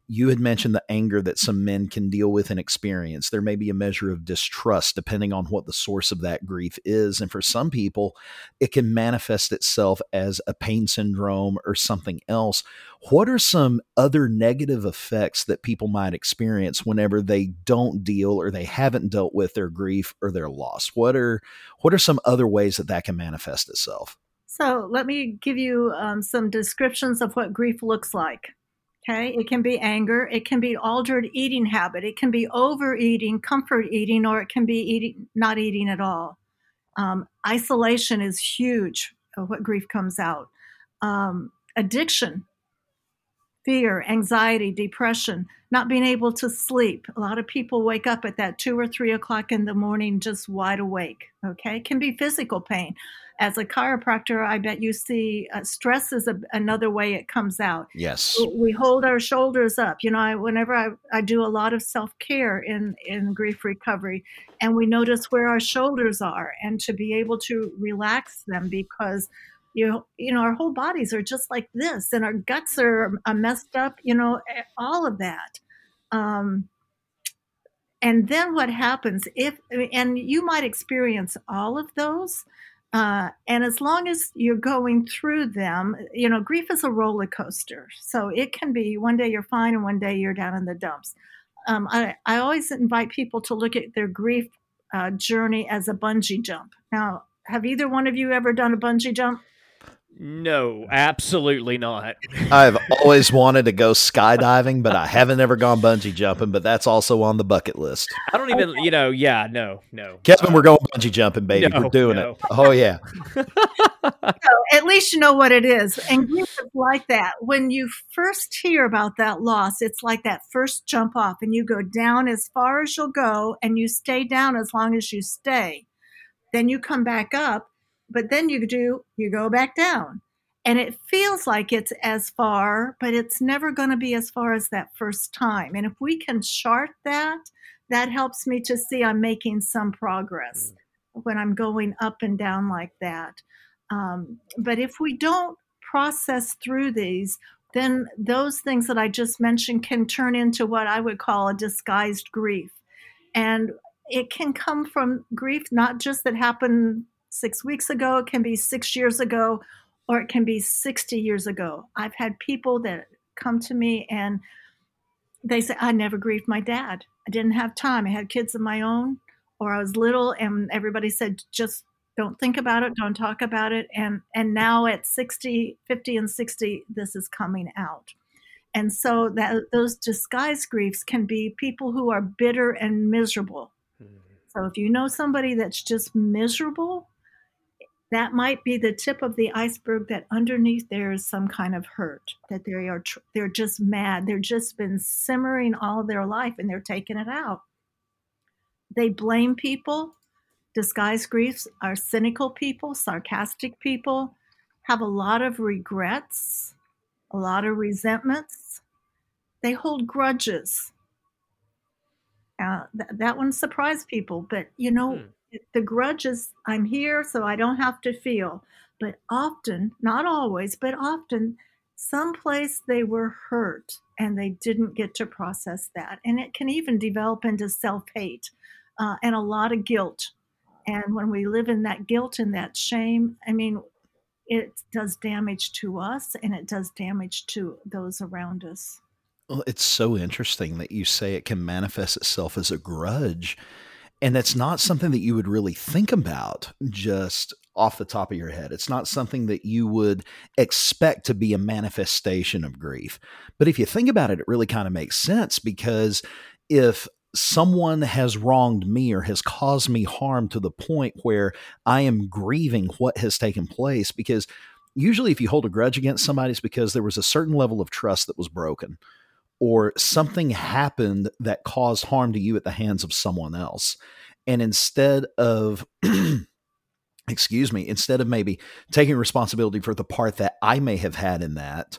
you had mentioned the anger that some men can deal with and experience. There may be a measure of distrust depending on what the source of that grief is. And for some people, it can manifest itself as a pain syndrome or something else. What are some other negative effects that people might experience whenever they don't deal or they haven't dealt with their grief or their loss? What are what are some other ways that that can manifest itself? So, let me give you um, some descriptions of what grief looks like. Okay, it can be anger, it can be altered eating habit, it can be overeating, comfort eating, or it can be eating not eating at all. Um, isolation is huge. What grief comes out. Um, addiction, fear, anxiety, depression, not being able to sleep. A lot of people wake up at that two or three o'clock in the morning just wide awake. Okay, it can be physical pain as a chiropractor, I bet you see uh, stress is a, another way it comes out. Yes. We hold our shoulders up. You know, I, whenever I, I do a lot of self care in, in grief recovery, and we notice where our shoulders are and to be able to relax them because you you know, our whole bodies are just like this, and our guts are, messed up. You know, all of that. Um, and then what happens if, and you might experience all of those, uh, and as long as you're going through them, you know, grief is a roller coaster. So it can be one day you're fine and one day you're down in the dumps. Um, I, I always invite people to look at their grief uh, journey as a bungee jump. Now, have either one of you ever done a bungee jump? No, absolutely not. I've always wanted to go skydiving, but I haven't ever gone bungee jumping, but that's also on the bucket list. I don't even, you know, yeah, no, no. Kevin, we're going bungee jumping, baby. No, we're doing no. it. Oh, yeah. So at least you know what it is. And grief is like that. When you first hear about that loss, it's like that first jump off, and you go down as far as you'll go, and you stay down as long as you stay. Then you come back up, but then you do, you go back down. And it feels like it's as far, but it's never going to be as far as that first time. And if we can chart that, that helps me to see I'm making some progress when I'm going up and down like that. Um, but if we don't process through these, then those things that I just mentioned can turn into what I would call a disguised grief. And it can come from grief, not just that happened six weeks ago, it can be six years ago, or it can be 60 years ago. I've had people that come to me and they say, I never grieved my dad. I didn't have time. I had kids of my own, or I was little, and everybody said, just don't think about it, don't talk about it. And and now at 60, 50 and 60, this is coming out. And so that those disguised griefs can be people who are bitter and miserable. Hmm. So if you know somebody that's just miserable, that might be the tip of the iceberg that underneath there is some kind of hurt that they are tr- they're just mad they're just been simmering all their life and they're taking it out. They blame people disguised griefs are cynical people sarcastic people have a lot of regrets a lot of resentments. They hold grudges. Uh, th- that one surprised people but you know Hmm. The grudge is i'm here so i don't have to feel. But often not always but often someplace they were hurt and they didn't get to process that. And it can even develop into self-hate uh, and a lot of guilt. And when we live in that guilt and that shame i mean it does damage to us and it does damage to those around us. Well, it's so interesting that you say it can manifest itself as a grudge. And that's not something that you would really think about just off the top of your head. It's not something that you would expect to be a manifestation of grief. But if you think about it, it really kind of makes sense because if someone has wronged me or has caused me harm to the point where I am grieving what has taken place, because usually if you hold a grudge against somebody, it's because there was a certain level of trust that was broken or something happened that caused harm to you at the hands of someone else. And instead of, excuse me, instead of maybe taking responsibility for the part that I may have had in that,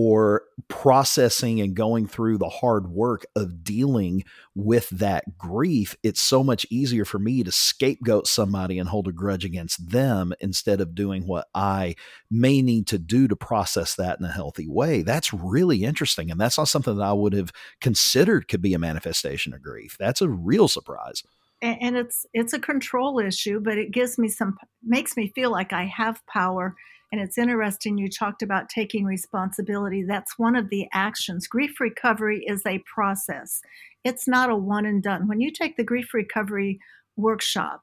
or processing and going through the hard work of dealing with that grief, it's so much easier for me to scapegoat somebody and hold a grudge against them instead of doing what I may need to do to process that in a healthy way. That's really interesting. And that's not something that I would have considered could be a manifestation of grief. That's a real surprise. and, it's it's a control issue but it gives me some makes me feel like i have power and it's interesting you talked about taking responsibility. That's one of the actions. Grief recovery is a process. It's not a one and done. When you take the grief recovery workshop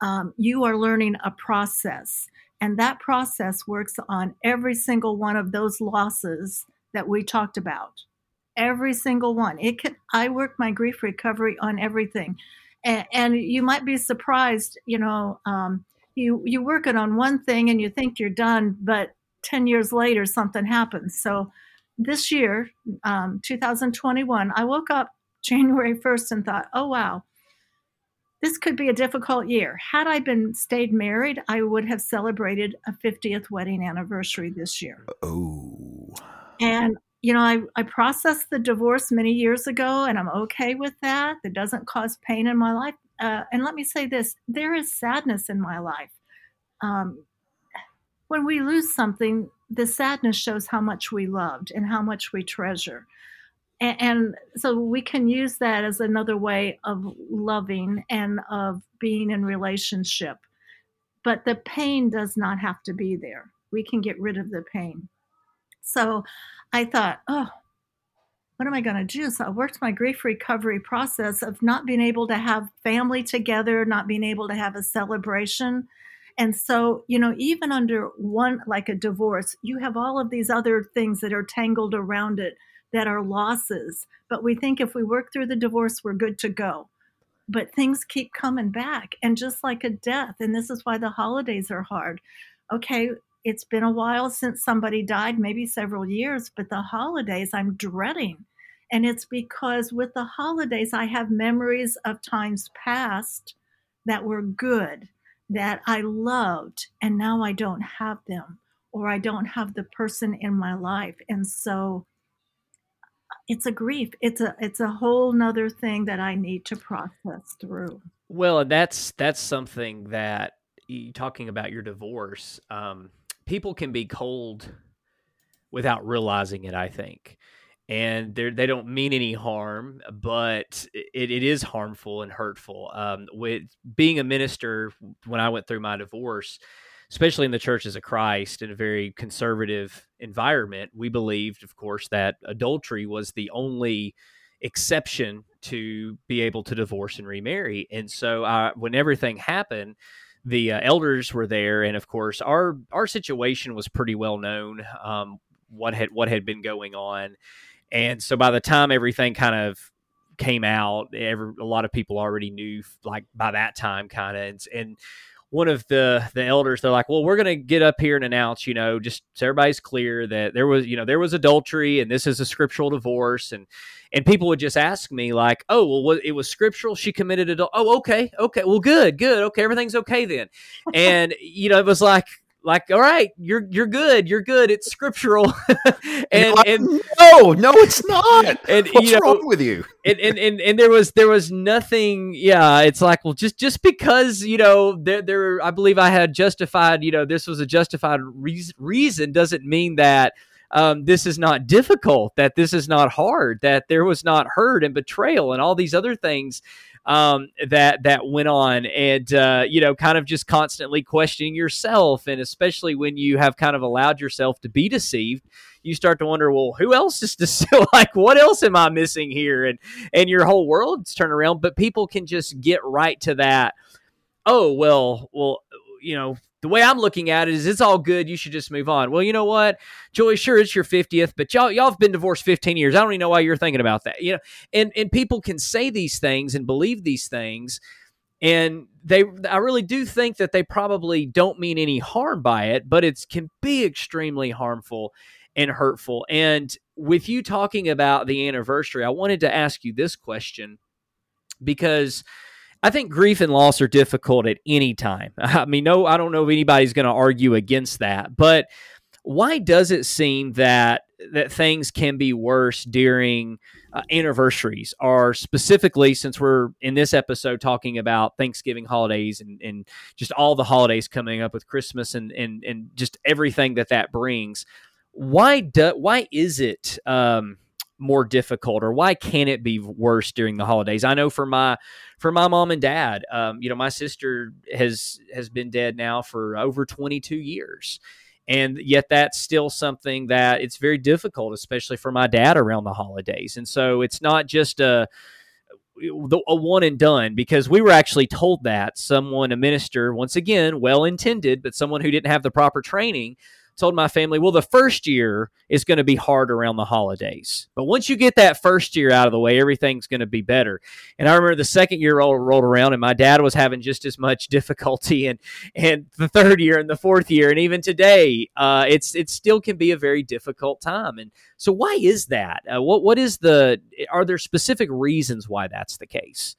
um, you are learning a process. And that process works on every single one of those losses that we talked about. Every single one. It can i work my grief recovery on everything. And, and you might be surprised you know um, you you work it on one thing and you think you're done but 10 years later something happens so this year um, 2021 i woke up january 1st and thought oh wow this could be a difficult year had i been stayed married i would have celebrated a 50th wedding anniversary this year Oh, and you know, I, I processed the divorce many years ago, and I'm okay with that. That doesn't cause pain in my life. Uh, and let me say this: there is sadness in my life. Um, when we lose something, the sadness shows how much we loved and how much we treasure. And, and so we can use that as another way of loving and of being in relationship. But the pain does not have to be there. We can get rid of the pain. So I thought, oh, what am I going to do? So I worked my grief recovery process of not being able to have family together, not being able to have a celebration. And so, you know, even under one, like a divorce, you have all of these other things that are tangled around it that are losses. But we think if we work through the divorce, we're good to go. But things keep coming back. And just like a death, and this is why the holidays are hard. Okay, it's been a while since somebody died, maybe several years, but the holidays I'm dreading. And it's because with the holidays, I have memories of times past that were good that I loved and now I don't have them or I don't have the person in my life. And so it's a grief. It's a it's a whole nother thing that I need to process through. Well, and that's that's something that you talking about your divorce. Um, people can be cold without realizing it. I think and they they don't mean any harm, but it, it is harmful and hurtful. Um, with being a minister, when I went through my divorce, especially in the churches of Christ in a very conservative environment, we believed, of course, that adultery was the only exception to be able to divorce and remarry. And so, uh, when everything happened, the uh, elders were there, and of course, our our situation was pretty well known. Um, what had what had been going on and so by the time everything kind of came out, every, a lot of people already knew, like by that time, kind of. And, and one of the the elders, they're like, "Well, we're going to get up here and announce, you know, just so everybody's clear that there was, you know, there was adultery, and this is a scriptural divorce." And and people would just ask me, like, "Oh, well, what, it was scriptural. She committed adultery. Oh, okay, okay, well, good, good, okay, everything's okay then." and you know, it was like like all right you're you're good you're good it's scriptural. And, like, and no no it's not. And what's you know, wrong with you? and, and and and there was there was nothing yeah it's like well just just because you know there there i believe i had justified you know this was a justified reason, reason doesn't mean that um, this is not difficult, that this is not hard, that there was not hurt and betrayal and all these other things um, that that went on, and uh, you know, kind of just constantly questioning yourself, and especially when you have kind of allowed yourself to be deceived, you start to wonder, well, who else is deceived? like, what else am I missing here? And and your whole world's turned around. But people can just get right to that. Oh well, well, you know, the way I'm looking at it is it's all good. You should just move on. Well, you know what, Joy, sure, it's your 50th, but y'all, y'all have been divorced 15 years. I don't even know why you're thinking about that. You know, and, and people can say these things and believe these things. And they, I really do think that they probably don't mean any harm by it, but it can be extremely harmful and hurtful. And with you talking about the anniversary, I wanted to ask you this question because I think grief and loss are difficult at any time. I mean, no, I don't know if anybody's going to argue against that. But why does it seem that that things can be worse during uh, anniversaries, or specifically since we're in this episode talking about Thanksgiving holidays and, and just all the holidays coming up with Christmas and and and just everything that that brings? Why do why is it? Um, more difficult or why can it be worse during the holidays? I know for my for my mom and dad um, you know my sister has has been dead now for over 22 years. And yet that's still something that it's very difficult especially for my dad around the holidays. And so it's not just a a one and done because we were actually told that someone a minister once again well intended but someone who didn't have the proper training told my family, well, the first year is going to be hard around the holidays. But once you get that first year out of the way, everything's going to be better. And I remember the second year rolled, rolled around and my dad was having just as much difficulty and, and the third year and the fourth year. And even today, uh, it's, it still can be a very difficult time. And so why is that? Uh, what, what is the, are there specific reasons why that's the case?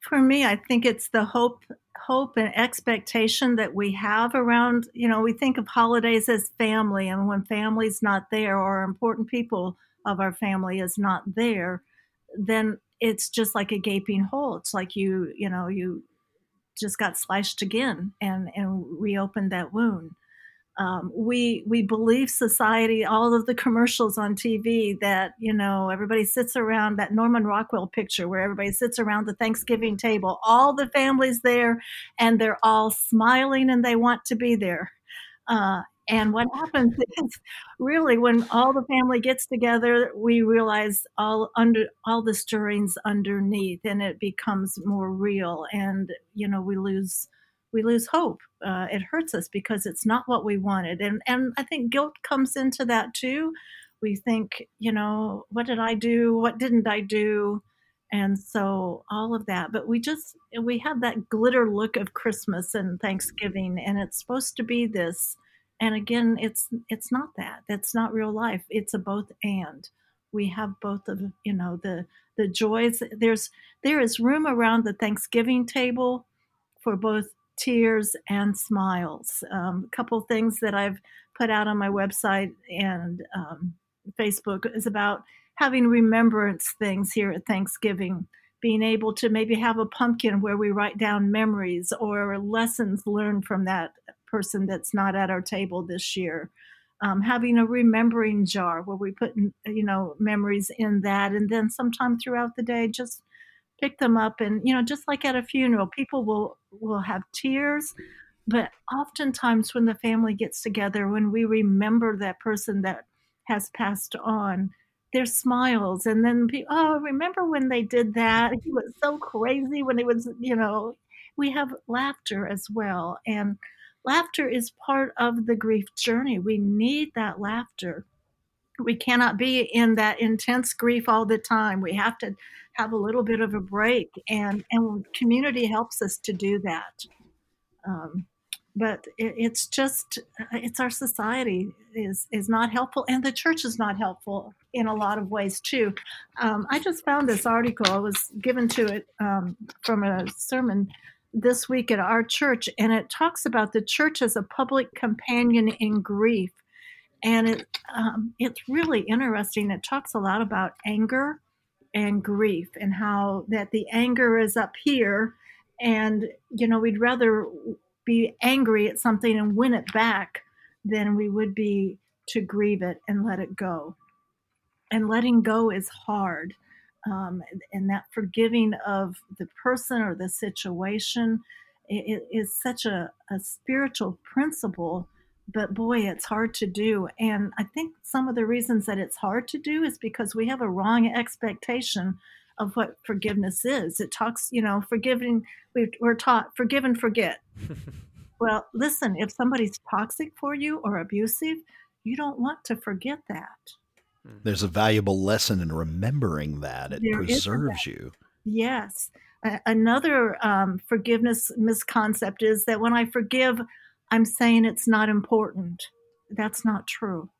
For me, I think it's the hope hope and expectation that we have around, you know, we think of holidays as family, and when family's not there or important people of our family is not there, then it's just like a gaping hole. It's like you, you know, you just got slashed again and and reopened that wound um, we we believe society all of the commercials on tv that you know everybody sits around that norman rockwell picture where everybody sits around the thanksgiving table all the families there and they're all smiling and they want to be there. Uh, and what happens is really when all the family gets together we realize all under all the stirrings underneath and it becomes more real and you know we lose we lose hope. Uh, it hurts us because it's not what we wanted, and and I think guilt comes into that too. We think, you know, what did I do? What didn't I do? And so all of that, but we just we have that glitter look of Christmas and Thanksgiving, and it's supposed to be this. And again, it's it's not that. That's not real life. It's a both and. We have both of you know the the joys. There's there is room around the Thanksgiving table for both tears and smiles. Um, a couple things that I've put out on my website and um, Facebook is about having remembrance things here at Thanksgiving, being able to maybe have a pumpkin where we write down memories or lessons learned from that person that's not at our table this year. Um, having a remembering jar where we put you know memories in that and then sometime throughout the day just pick them up and you know just like at a funeral people will will have tears but oftentimes when the family gets together when we remember that person that has passed on there's smiles and then people, oh remember when they did that? He was so crazy when he was you know we have laughter as well and laughter is part of the grief journey. We need that laughter we cannot be in that intense grief all the time. We have to have a little bit of a break and and community helps us to do that. Um, but it, it's just it's our society is is not helpful and the church is not helpful in a lot of ways too. Um, i just found this article. I was given to it um, from a sermon this week at our church and it talks about the church as a public companion in grief and it um, it's really interesting it talks a lot about anger and grief and how that the anger is up here and you know we'd rather be angry at something and win it back than we would be to grieve it and let it go. And letting go is hard. Um, and that forgiving of the person or the situation it, it is such a, a spiritual principle but boy it's hard to do and i think some of the reasons that it's hard to do is because we have a wrong expectation of what forgiveness is it talks you know forgiving we're taught forgive and forget well, listen, if somebody's toxic for you or abusive, you don't want to forget that. Hmm. There's a valuable lesson in remembering that. It there preserves you. Yes. another um, forgiveness misconcept is that when I forgive, I'm saying it's not important. That's not true.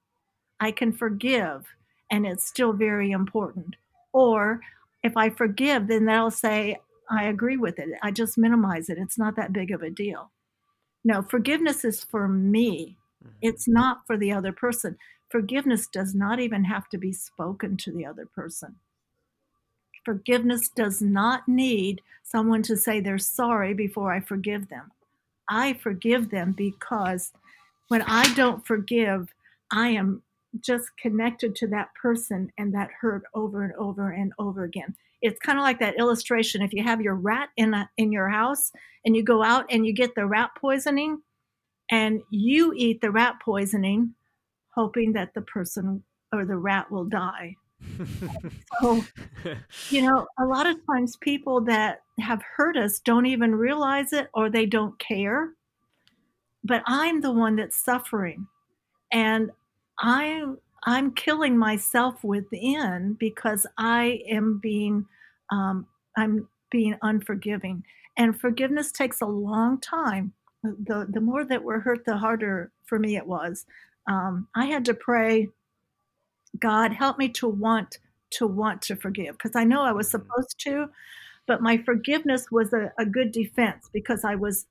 I can forgive and it's still very important. Or if I forgive, then they'll say, I agree with it. I just minimize it. It's not that big of a deal. No, forgiveness is for me. Mm-hmm. It's not for the other person. Forgiveness does not even have to be spoken to the other person. Forgiveness does not need someone to say they're sorry before I forgive them. I forgive them because when I don't forgive, I am just connected to that person and that hurt over and over and over again. It's kind of like that illustration if you have your rat in a, in your house and you go out and you get the rat poisoning and you eat the rat poisoning hoping that the person or the rat will die so you know a lot of times people that have hurt us don't even realize it or they don't care but i'm the one that's suffering and i I'm killing myself within because I am being um, I'm being unforgiving. And forgiveness takes a long time. The the more that we're hurt, the harder for me it was. Um, I had to pray, God, help me to want to want to forgive because I know I was mm-hmm. supposed to, but my forgiveness was a, a good defense because I was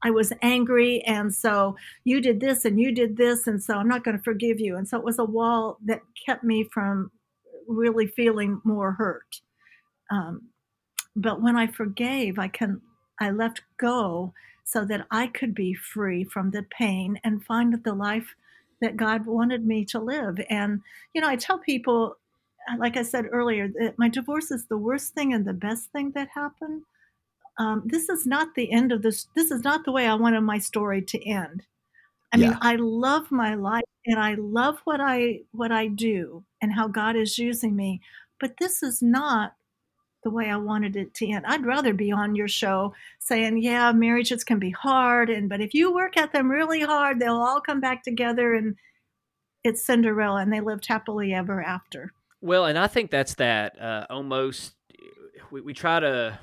I was angry, and so you did this and you did this, and so I'm not going to forgive you. And so it was a wall that kept me from really feeling more hurt. Um, but when I forgave, I can I let go so that I could be free from the pain and find the life that God wanted me to live. And you know, I tell people, like I said earlier, that my divorce is the worst thing and the best thing that happened um, this is not the end of this. This is not the way I wanted my story to end. I yeah. mean, I love my life and I love what I what I do and how God is using me, but this is not the way I wanted it to end. I'd rather be on your show saying, "Yeah, marriages can be hard, and but if you work at them really hard, they'll all come back together and it's Cinderella and they lived happily ever after." Well, and I think that's that uh, almost we, we try to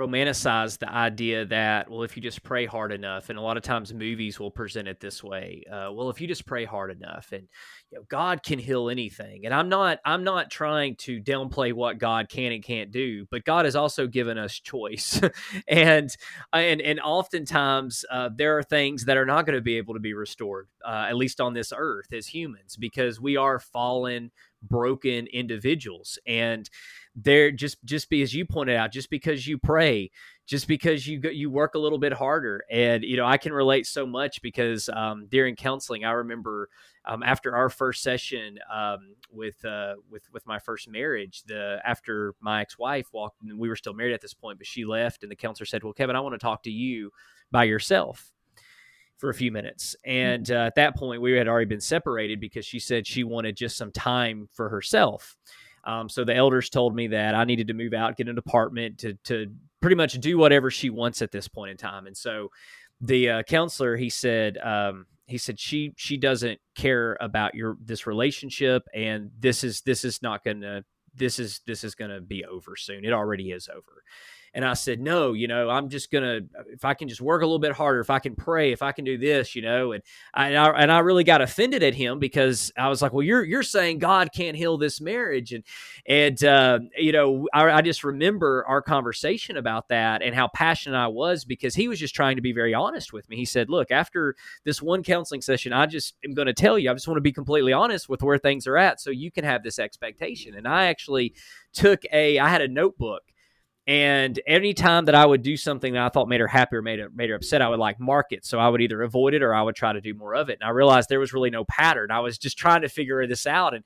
romanticize the idea that well if you just pray hard enough and a lot of times movies will present it this way uh, well if you just pray hard enough and you know god can heal anything. And i'm not i'm not trying to downplay what god can and can't do but god has also given us choice. And and and oftentimes uh, there are things that are not going to be able to be restored uh, at least on this earth as humans because we are fallen broken individuals. And there just just be as you pointed out just because you pray just because you you work a little bit harder and you know i can relate so much because um, during counseling i remember um, after our first session um, with uh, with with my first marriage the after my ex-wife walked and we were still married at this point but she left and the counselor said well kevin i want to talk to you by yourself for a few minutes. And uh, at that point, we had already been separated because she said she wanted just some time for herself. Um, so the elders told me that I needed to move out, get an apartment to to pretty much do whatever she wants at this point in time. And so the uh, counselor he said um, he said she she doesn't care about your this relationship, and this is this is not gonna this is this is gonna be over soon. It already is over. And I said, no, you know, I'm just gonna if I can just work a little bit harder, if I can pray, if I can do this, you know. And I and I, and I really got offended at him because I was like, well, you're you're saying God can't heal this marriage, and and uh, you know, I, I just remember our conversation about that and how passionate I was because he was just trying to be very honest with me. He said, look, after this one counseling session, I just am going to tell you, I just want to be completely honest with where things are at, so you can have this expectation. And I actually took a, I had a notebook and anytime that I would do something that I thought made her happy or made her, made her upset, I would like mark it. So I would either avoid it or I would try to do more of it. And I realized there was really no pattern. I was just trying to figure this out. And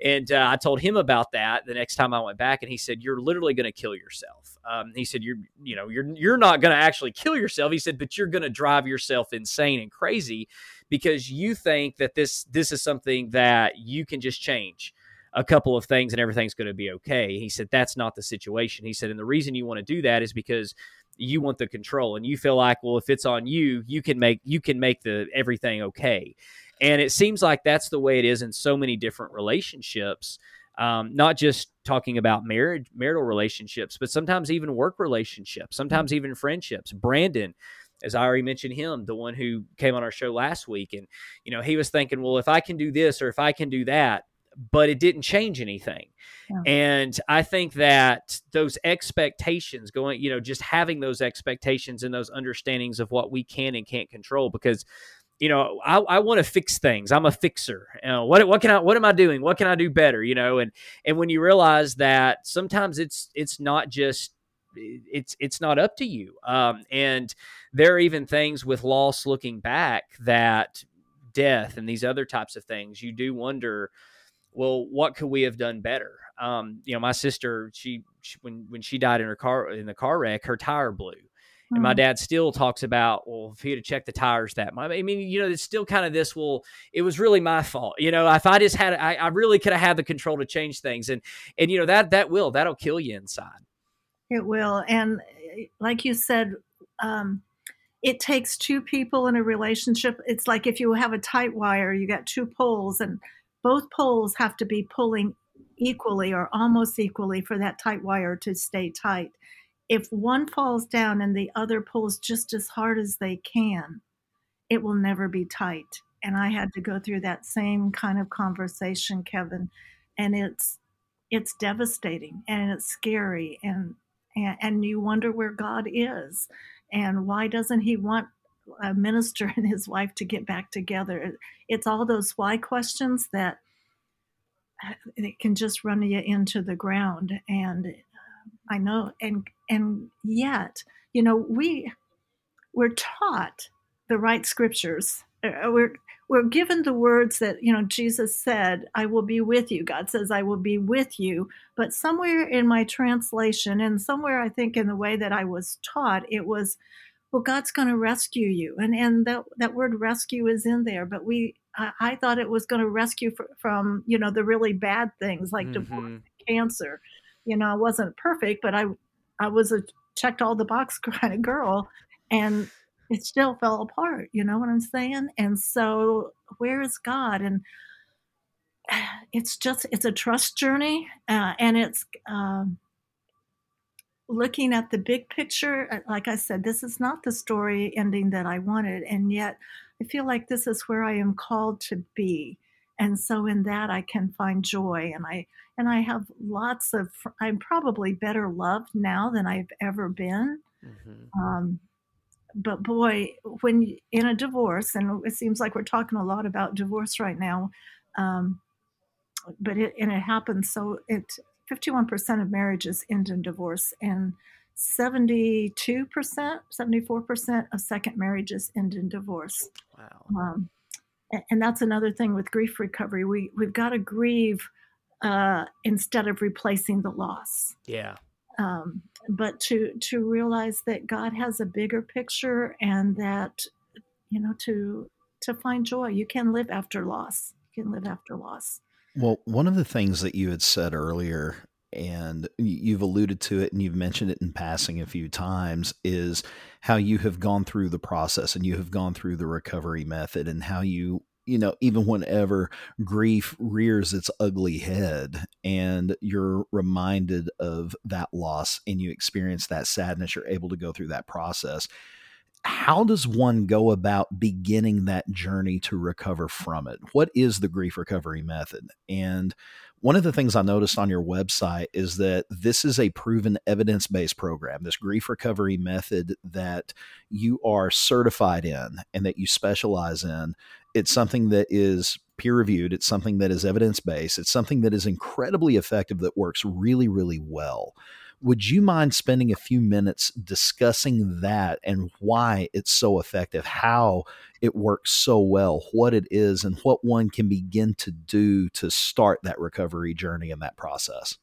and uh, I told him about that the next time I went back, and he said, "You're literally going to kill yourself." Um, he said, "You're you know you're you're not going to actually kill yourself." He said, "But you're going to drive yourself insane and crazy because you think that this this is something that you can just change." A couple of things and everything's going to be okay. He said, that's not the situation. He said, and the reason you want to do that is because you want the control and you feel like, well, if it's on you, you can make, you can make the everything okay. And it seems like that's the way it is in so many different relationships. Um, not just talking about marriage, marital relationships, but sometimes even work relationships, sometimes even friendships. Brandon, as I already mentioned him, the one who came on our show last week, and you know he was thinking, well, if I can do this or if I can do that, but it didn't change anything. Yeah. And I think that those expectations going, you know, just having those expectations and those understandings of what we can and can't control because you know, I, I want to fix things. I'm a fixer. You know, what what can I what am I doing? What can I do better? You know, and and when you realize that sometimes it's it's not just it's it's not up to you. Um, and there are even things with loss looking back that death and these other types of things you do wonder well, what could we have done better? Um, you know, my sister, she, she, when when she died in her car in the car wreck, her tire blew. And my mm. dad still talks about, well, if he had checked the tires that much, I mean, you know, it's still kind of this, well, it was really my fault. You know, if I just had, I, I really could have had the control to change things. And, and, you know, that, that will, that'll kill you inside. It will. And eh, like you said, um, it takes two people in a relationship. It's like if you have a tight wire, you got two poles and both poles have to be pulling equally or almost equally for that tight wire to stay tight. If one falls down and the other pulls just as hard as they can, it will never be tight. And I had to go through that same kind of conversation, Kevin, and it's it's devastating and it's scary and and, and you wonder where God is and why doesn't he want a minister and his wife to get back together. It's all those why questions that uh, it can just run you into the ground. And uh, I know, and and yet, you know, we we're taught the right scriptures. Uh, we're we're given the words that you know Jesus said, "I will be with you." God says, "I will be with you." But somewhere in my translation, and somewhere I think in the way that I was taught, it was well god's going to rescue you and and that that word rescue is in there but we i, I thought it was going to rescue for, from you know the really bad things like mm-hmm. divorce cancer You know, I wasn't perfect, but I I was a checked all the box kind of girl, and it still fell apart. You know what I'm saying? And so, where is God? And it's just it's a trust journey, uh, and it's. Um, looking at the big picture, uh, like I said, this is not the story ending that I wanted. And yet I feel like this is where I am called to be. And so in that I can find joy and I and I have lots of I'm probably better loved now than I've ever been. Mm-hmm. Um, but boy, when in a divorce, and it seems like we're talking a lot about divorce right now, um, but it and it happens so it 51% of marriages end in divorce, and 72%, 74% of second marriages end in divorce. Wow. Um, and, and, that's another thing with grief recovery. We, we've got to grieve uh, instead of replacing the loss. Yeah. Um, but to to realize that God has a bigger picture and that you know to to find joy. You can live after loss. You can live after loss. Well, one of the things that you had said earlier, and you've alluded to it and you've mentioned it in passing a few times, is how you have gone through the process and you have gone through the recovery method and how you you know, even whenever grief rears its ugly head and you're reminded of that loss and you experience that sadness, you're able to go through that process how does one go about beginning that journey to recover from it? What is the grief recovery method? And one of the things I noticed on your website is that this is a proven evidence based program, this grief recovery method that you are certified in and that you specialize in. It's something that is peer reviewed, it's something that is evidence based, it's something that is incredibly effective, that works really, really well. Would you mind spending a few minutes discussing that and why it's so effective, how it works so well, what it is, and what one can begin to do to start that recovery journey and that process?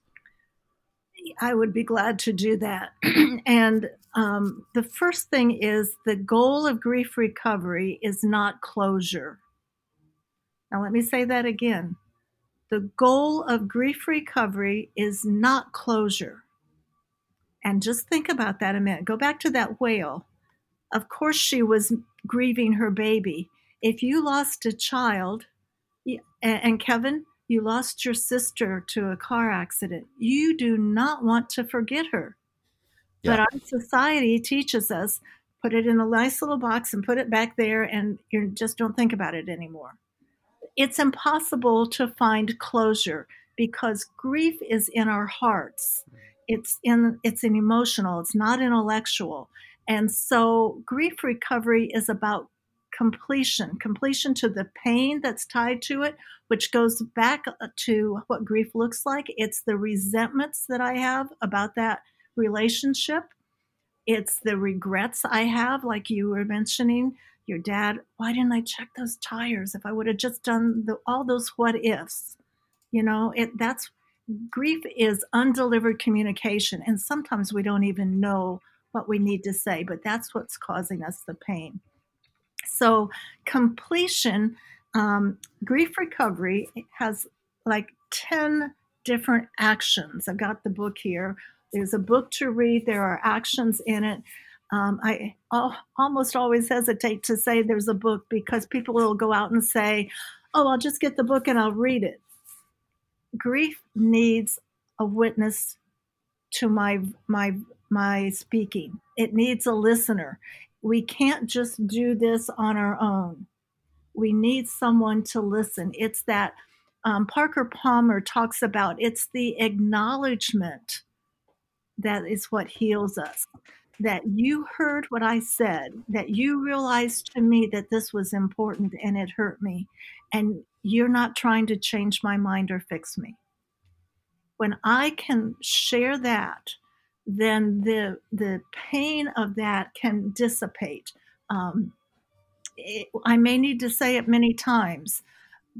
I would be glad to do that. and um, the first thing is the goal of grief recovery is not closure. Now, let me say that again. The goal of grief recovery is not closure. And just think about that a minute. Go back to that whale. Of course, she was grieving her baby. If you lost a child, and Kevin, you lost your sister to a car accident, you do not want to forget her. Yeah. But our society teaches us put it in a nice little box and put it back there, and you just don't think about it anymore. It's impossible to find closure because grief is in our hearts it's in it's an emotional it's not intellectual. And so grief recovery is about completion completion to the pain that's tied to it which goes back uh, to what grief looks like. It's the resentments that i have about that relationship. It's the regrets i have like you were mentioning your dad why didn't i check those tires if i would have just done the, all those what ifs? You know it that's grief is undelivered communication, and sometimes we don't even know what we need to say, but that's what's causing us the pain. So, completion, um, grief recovery has like 10 different actions. I've got the book here. There's a book to read, there are actions in it. Um, I almost always hesitate to say there's a book because people will go out and say, Oh, I'll just get the book and I'll read it grief needs a witness to my my my speaking. It needs a listener. We can't just do this on our own. We need someone to listen. It's that um, Parker Palmer talks about. It's the acknowledgement that is what heals us. That you heard what I said, that you realized to me that this was important and it hurt me, and you're not trying to change my mind or fix me. When I can share that, then the the pain of that can dissipate. Um, it, I may need to say it many times,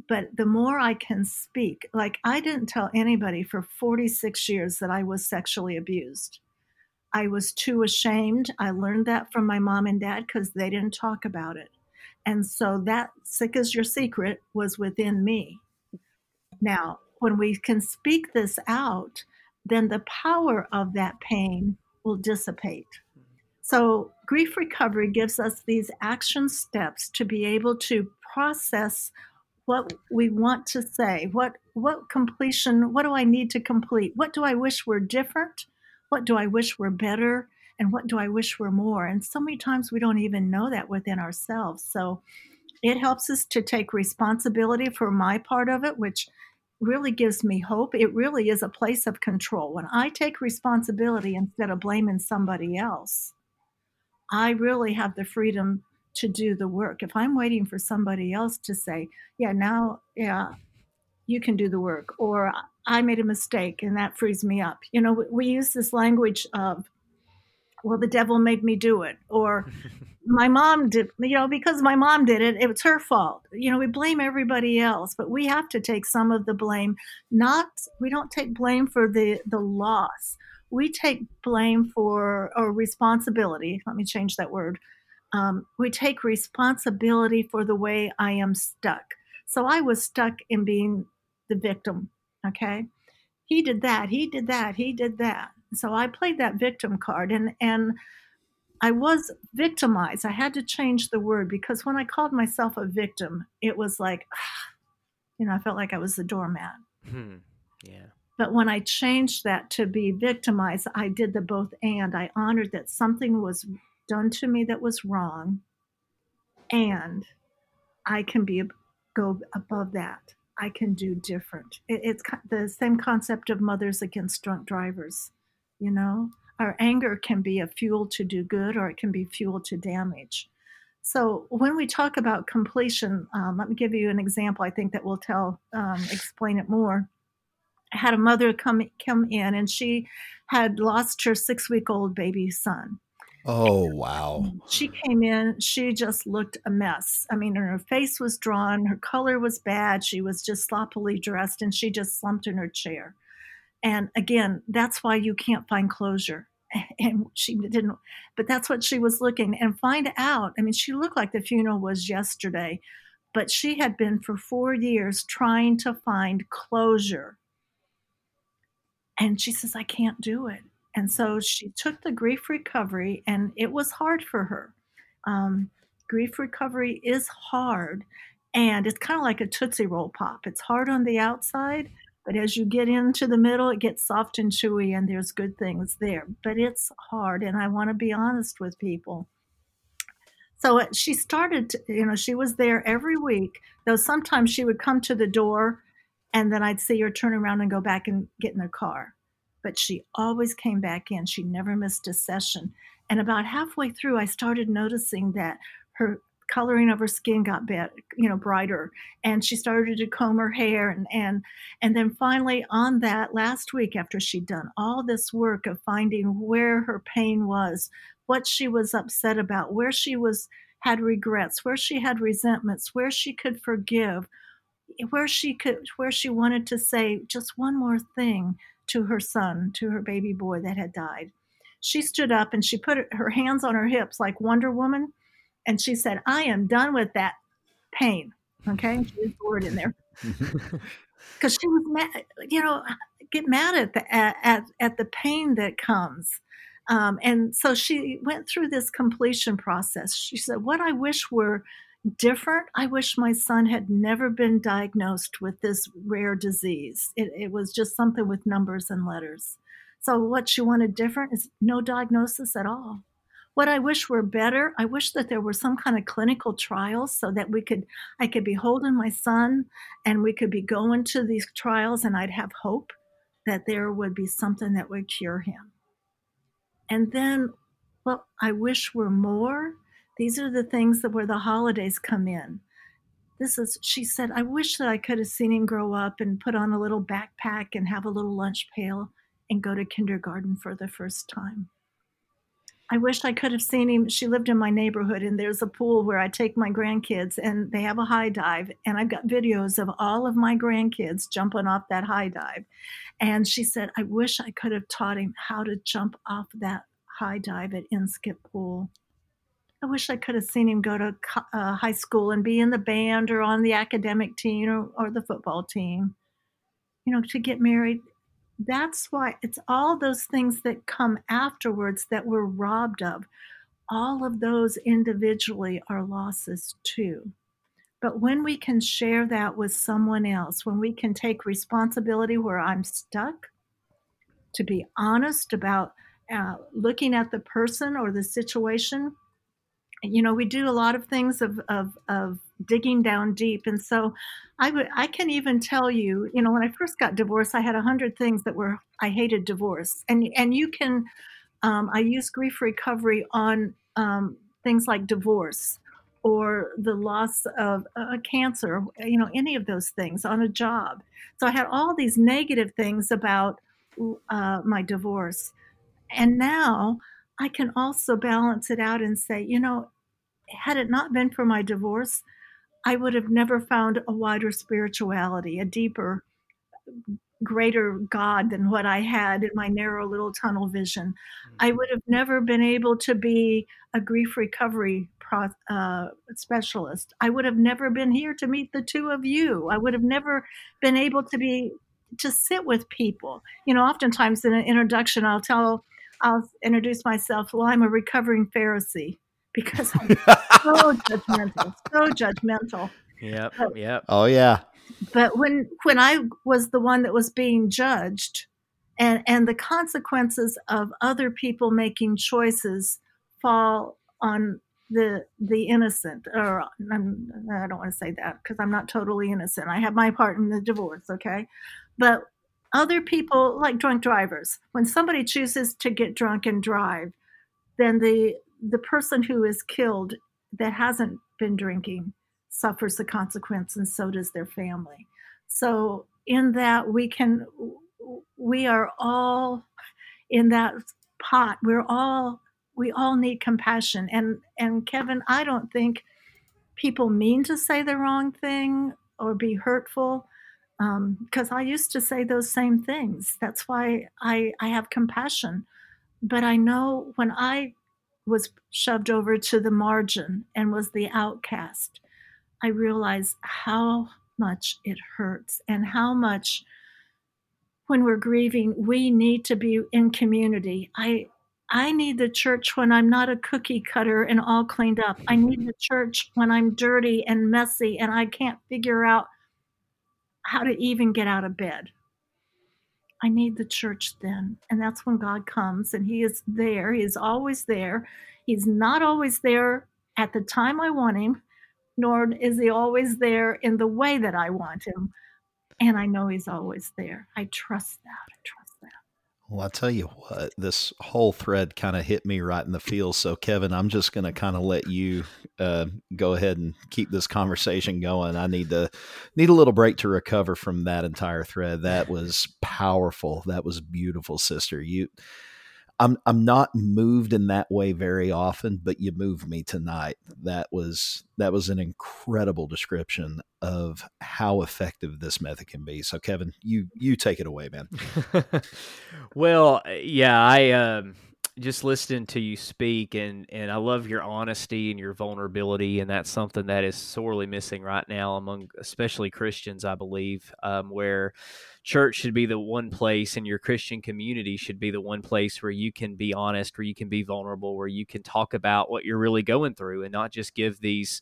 but the more I can speak, like I didn't tell anybody for 46 years that I was sexually abused. I was too ashamed. I learned that from my mom and dad because they didn't talk about it. And so that sick as your secret was within me. Now, when we can speak this out, then the power of that pain will dissipate. So, grief recovery gives us these action steps to be able to process what we want to say. What what completion, what do I need to complete? What do I wish were different? What do I wish were better? And what do I wish were more? And so many times we don't even know that within ourselves. So it helps us to take responsibility for my part of it, which really gives me hope. It really is a place of control. When I take responsibility instead of blaming somebody else, I really have the freedom to do the work. If I'm waiting for somebody else to say, yeah, now, yeah, you can do the work, or I made a mistake and that frees me up. You know, we, use this language of, well, the devil made me do it, or my mom did, you know, because my mom did it, it was her fault. You know, we blame everybody else, but we have to take some of the blame. Not, we don't take blame for the the loss. We take blame for or responsibility. Let me change that word. Um, we take responsibility for the way I am stuck. So I was stuck in being the victim. Okay, he did that. He did that. He did that. So I played that victim card, and and I was victimized. I had to change the word because when I called myself a victim, it was like, you know, I felt like I was the doormat. Hmm. Yeah. But when I changed that to be victimized, I did the both and. I honored that something was done to me that was wrong, and I can be go above that. I can do different. It, it's the same concept of mothers against drunk drivers. You know, our anger can be a fuel to do good or it can be fuel to damage. So when we talk about completion, um, let me give you an example. I think that will tell um, explain it more. I had a mother come come in and she had lost her six week old baby son. Oh wow! She came in. She just looked a mess. I mean, her face was drawn. Her color was bad. She was just sloppily dressed, and she just slumped in her chair. And again, that's why you can't find closure. And she didn't, but that's what she was looking and find out. I mean, she looked like the funeral was yesterday, but she had been for four years trying to find closure. And she says, I can't do it. And so she took the grief recovery, and it was hard for her. Um, grief recovery is hard, and it's kind of like a Tootsie Roll pop. It's hard on the outside, but as you get into the middle, it gets soft and chewy, and there's good things there. But it's hard, and I want to be honest with people. So uh, she started, to, you know, she was there every week, though sometimes she would come to the door and then I'd see her turn around and go back and get in the car. But she always came back in. She never missed a session. And about halfway through, I started noticing that her coloring of her skin got better, you know, brighter, and she started to comb her hair, and and and then finally on that last week, after she'd done all this work of finding where her pain was, what she was upset about, where she was had regrets, where she had resentments, where she could forgive, where she could where she wanted to say just one more thing to her son, to her baby boy that had died. She stood up and she put her hands on her hips like Wonder Woman and she said, I am done with that pain. Okay. She used the word in there. Because she was mad, you know, get mad at the at, at, at the pain that comes. Um, and so she went through this completion process. She said, What I wish were different. I wish my son had never been diagnosed with this rare disease. It, it was just something with numbers and letters. So, what she wanted different is no diagnosis at all. What I wish were better, I wish that there were some kind of clinical trials so that we could, I could be holding my son and we could be going to these trials and I'd have hope that there would be something that would cure him. And then, well, I wish were more. These are the things that where the holidays come in. This is, she said, I wish that I could have seen him grow up and put on a little backpack and have a little lunch pail and go to kindergarten for the first time. I wish I could have seen him. She lived in my neighborhood, and there's a pool where I take my grandkids, and they have a high dive. And I've got videos of all of my grandkids jumping off that high dive. And she said, I wish I could have taught him how to jump off that high dive at Inskip Pool. I wish I could have seen him go to uh, high school and be in the band or on the academic team or, or the football team. You know, to get married that's why it's all those things that come afterwards that we're robbed of. All of those individually are losses too. But when we can share that with someone else, when we can take responsibility where I'm stuck, to be honest about uh, looking at the person or the situation, you know, we do a lot of things of, of, of digging down deep. And so I would, I can even tell you, you know, when I first got divorced, I had a hundred things that were, I hated divorce. And, and you can, um, I use grief recovery on um, things like divorce or the loss of a cancer, you know, any of those things on a job. So I had all these negative things about uh, my divorce. And now I can also balance it out and say, you know, had it not been for my divorce, I would have never found a wider spirituality, a deeper, greater God than what I had in my narrow little tunnel vision. Mm-hmm. I would have never been able to be a grief recovery pro, uh, specialist. I would have never been here to meet the two of you. I would have never been able to be to sit with people. You know, oftentimes in an introduction, I'll tell, I'll introduce myself. Well, I'm a recovering Pharisee because I'm so judgmental, so judgmental. Yep. But, yep. Oh yeah. But when when I was the one that was being judged, and and the consequences of other people making choices fall on the the innocent or I'm, i don't want to say that because i'm not totally innocent i have my part in the divorce okay but other people like drunk drivers when somebody chooses to get drunk and drive then the the person who is killed that hasn't been drinking suffers the consequence and so does their family. So in that we can we are all in that pot. We're all we all need compassion. And and kevin i don't think people mean to say the wrong thing or be hurtful because um, i used to say those same things. That's why i i have compassion. But i know when i was shoved over to the margin and was the outcast, I realized how much it hurts and how much when we're grieving we need to be in community. I I need the church when I'm not a cookie cutter and all cleaned up. I need the church when I'm dirty and messy and I can't figure out how to even get out of bed. I need the church then. And that's when God comes and He is there. He is always there. He's not always there at the time I want Him, nor is He always there in the way that I want Him. And I know He's always there. I trust that. I trust well, I tell you what, this whole thread kind of hit me right in the feels. So, Kevin, I'm just going to kind of let you uh, go ahead and keep this conversation going. I need to need a little break to recover from that entire thread. That was powerful. That was beautiful, sister. You I'm I'm not moved in that way very often, but you moved me tonight. That was that was an incredible description of how effective this method can be. So Kevin, you you take it away, man. well, yeah, I um just listening to you speak and and I love your honesty and your vulnerability and that's something that is sorely missing right now among especially Christians I believe um, where church should be the one place and your Christian community should be the one place where you can be honest where you can be vulnerable where you can talk about what you're really going through and not just give these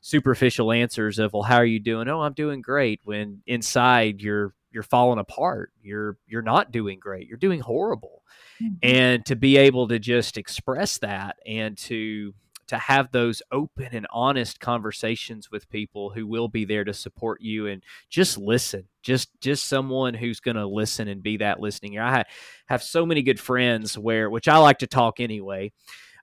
superficial answers of well how are you doing? Oh I'm doing great when inside you're you're falling apart. You're you're not doing great. You're doing horrible. Mm-hmm. and to be able to just express that and to to have those open and honest conversations with people who will be there to support you and just listen just just someone who's going to listen and be that listening ear i have so many good friends where which i like to talk anyway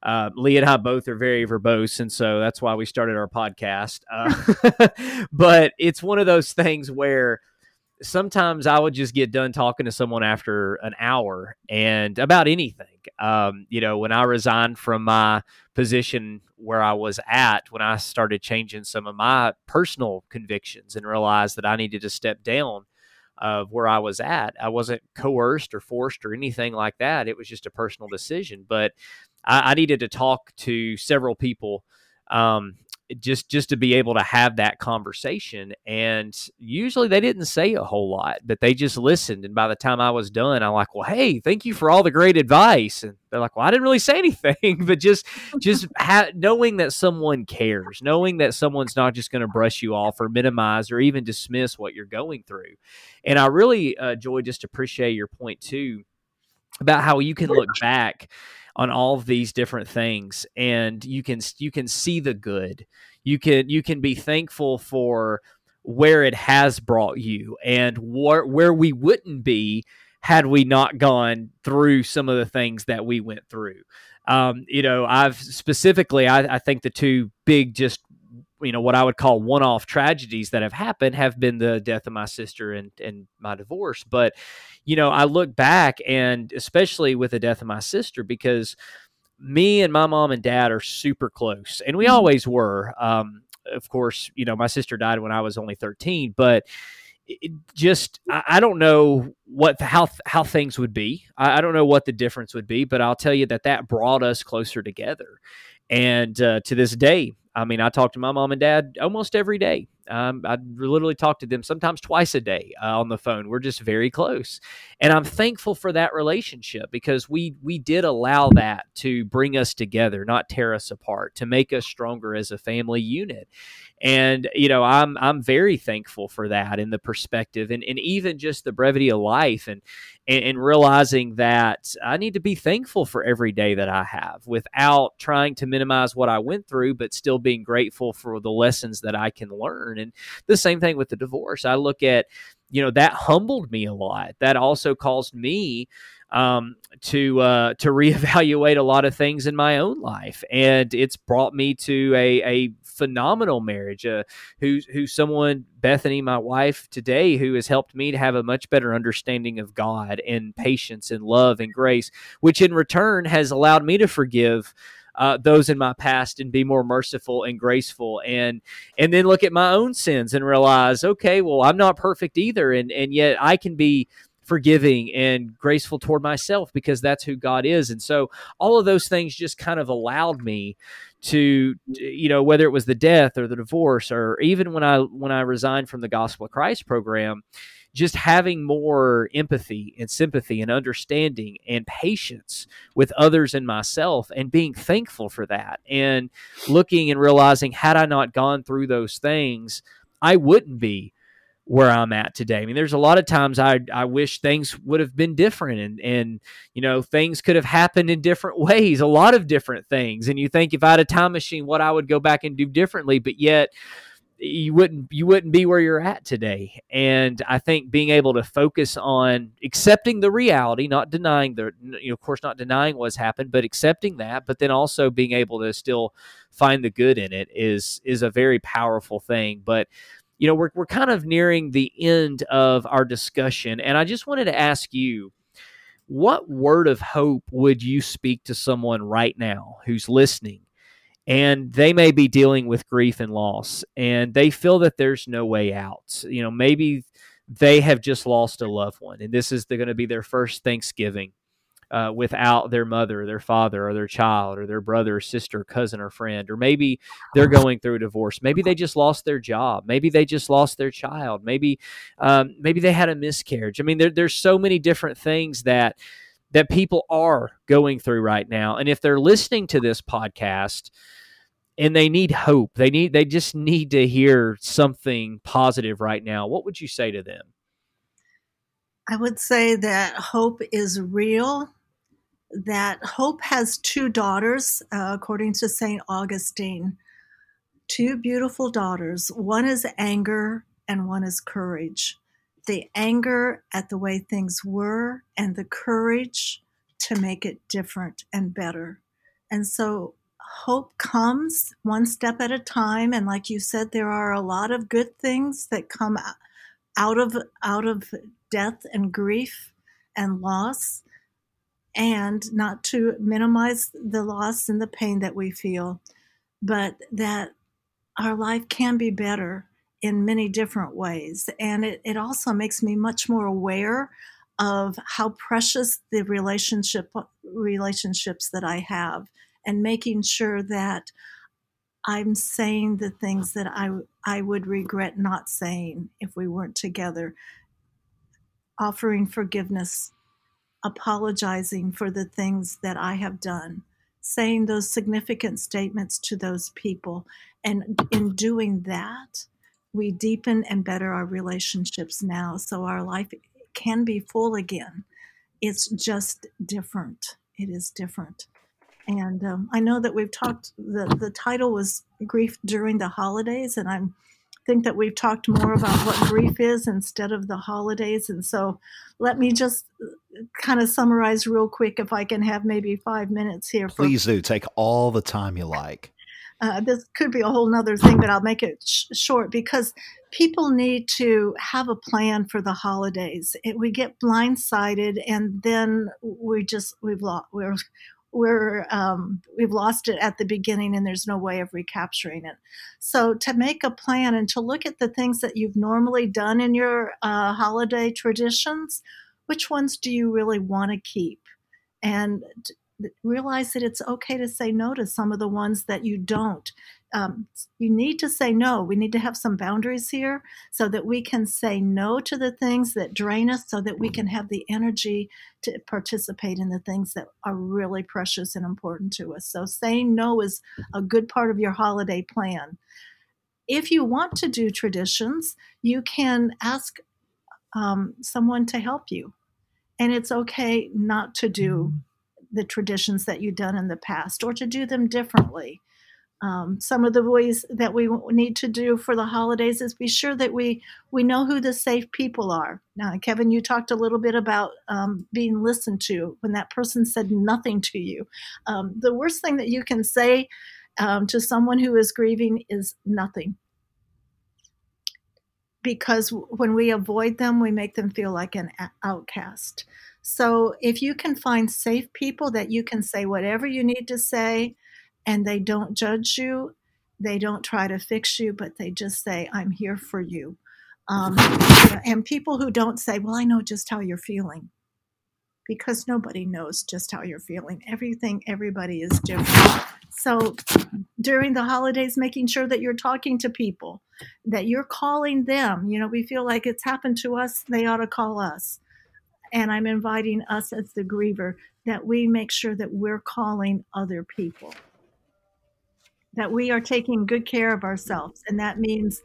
uh, Lee and I both are very verbose, and so that's why we started our podcast. Uh, but it's one of those things where sometimes I would just get done talking to someone after an hour and about anything. Um, you know, when I resigned from my position where I was at, when I started changing some of my personal convictions and realized that I needed to step down of where I was at, I wasn't coerced or forced or anything like that. It was just a personal decision. But I, I needed to talk to several people um, just just to be able to have that conversation and usually they didn't say a whole lot but they just listened and by the time i was done i'm like well hey thank you for all the great advice and they're like well i didn't really say anything but just just ha- knowing that someone cares knowing that someone's not just going to brush you off or minimize or even dismiss what you're going through and i really uh, joy just appreciate your point too about how you can look back on all of these different things and you can you can see the good. You can you can be thankful for where it has brought you and where where we wouldn't be had we not gone through some of the things that we went through. Um, you know i've specifically I, I think the two big just you know what I would call one-off tragedies that have happened have been the death of my sister and and my divorce. But you know, I look back and especially with the death of my sister because me and my mom and dad are super close, and we mm-hmm. always were. Um, of course, you know, my sister died when I was only thirteen, but it just I, don't know what how how things would be. I, I, don't know what the difference would be, but I'll tell you that that brought us closer together. And uh, to this day, I mean, I talk to my mom and dad almost every day. Um, I literally talk to them sometimes twice a day uh, on the phone. We're just very close, and I'm thankful for that relationship because we we did allow that to bring us together, not tear us apart, to make us stronger as a family unit and you know i'm i'm very thankful for that in the perspective and, and even just the brevity of life and, and and realizing that i need to be thankful for every day that i have without trying to minimize what i went through but still being grateful for the lessons that i can learn. And the same thing with the divorce. I look at you know that humbled me a lot. That also caused me um, to uh, to reevaluate a lot of things in my own life, and it's brought me to a, a phenomenal marriage. Uh, who's who's someone Bethany, my wife today, who has helped me to have a much better understanding of God and patience and love and grace, which in return has allowed me to forgive. Uh, those in my past and be more merciful and graceful and and then look at my own sins and realize okay well i'm not perfect either and and yet i can be forgiving and graceful toward myself because that's who God is. And so all of those things just kind of allowed me to you know whether it was the death or the divorce or even when I when I resigned from the Gospel of Christ program just having more empathy and sympathy and understanding and patience with others and myself and being thankful for that and looking and realizing had I not gone through those things I wouldn't be where I'm at today. I mean, there's a lot of times I I wish things would have been different and and you know things could have happened in different ways, a lot of different things. And you think if I had a time machine, what I would go back and do differently, but yet you wouldn't you wouldn't be where you're at today. And I think being able to focus on accepting the reality, not denying the you know, of course not denying what's happened, but accepting that, but then also being able to still find the good in it is is a very powerful thing. But you know, we're, we're kind of nearing the end of our discussion. And I just wanted to ask you, what word of hope would you speak to someone right now who's listening and they may be dealing with grief and loss and they feel that there's no way out? You know, maybe they have just lost a loved one and this is going to be their first Thanksgiving uh, without their mother, their father, or their child, or their brother, or sister, cousin, or friend. Or maybe they're going through a divorce. Maybe they just lost their job. Maybe they just lost their child. Maybe um, maybe they had a miscarriage. I mean, there, there's so many different things that that people are going through right now. And if they're listening to this podcast and they need hope, they need they just need to hear something positive right now. What would you say to them? I would say that hope is real that Hope has two daughters, uh, according to St. Augustine. Two beautiful daughters. One is anger and one is courage. The anger at the way things were and the courage to make it different and better. And so hope comes one step at a time. And like you said, there are a lot of good things that come out of out of death and grief and loss and not to minimize the loss and the pain that we feel, but that our life can be better in many different ways. And it, it also makes me much more aware of how precious the relationship relationships that I have and making sure that I'm saying the things that I I would regret not saying if we weren't together. Offering forgiveness, apologizing for the things that I have done, saying those significant statements to those people. And in doing that, we deepen and better our relationships now so our life can be full again. It's just different. It is different. And um, I know that we've talked, the, the title was Grief During the Holidays, and I think that we've talked more about what grief is instead of the holidays. And so let me just uh, kind of summarize real quick if I can have maybe five minutes here. For, Please do. Take all the time you like. Uh, this could be a whole nother thing, but I'll make it sh- short because people need to have a plan for the holidays. It, we get blindsided, and then we just we've lost we're we're um, we've lost it at the beginning and there's no way of recapturing it. So to make a plan and to look at the things that you've normally done in your uh, holiday traditions which ones do you really want to keep? And realize that it's okay to say no to some of the ones that you don't um, you need to say no. We need to have some boundaries here so that we can say no to the things that drain us so that we can have the energy to participate in the things that are really precious and important to us. So, saying no is a good part of your holiday plan. If you want to do traditions, you can ask um, someone to help you. And it's okay not to do the traditions that you've done in the past or to do them differently um, some of the ways that we need to do for the holidays is be sure that we we know who the safe people are. Now, Kevin, you talked a little bit about um, being listened to when that person said nothing to you. Um, the worst thing that you can say um, to someone who is grieving is nothing, because when we avoid them, we make them feel like an outcast. So, if you can find safe people that you can say whatever you need to say and they don't judge you. They don't try to fix you, but they just say, I'm here for you. Um, and people who don't say, Well, I know just how you're feeling, because nobody knows just how you're feeling. Everything, everybody is different. So during the holidays, making sure that you're talking to people, that you're calling them. You know, we feel like it's happened to us, they ought to call us. And I'm inviting us as the griever that we make sure that we're calling other people that we are taking good care of ourselves. And that means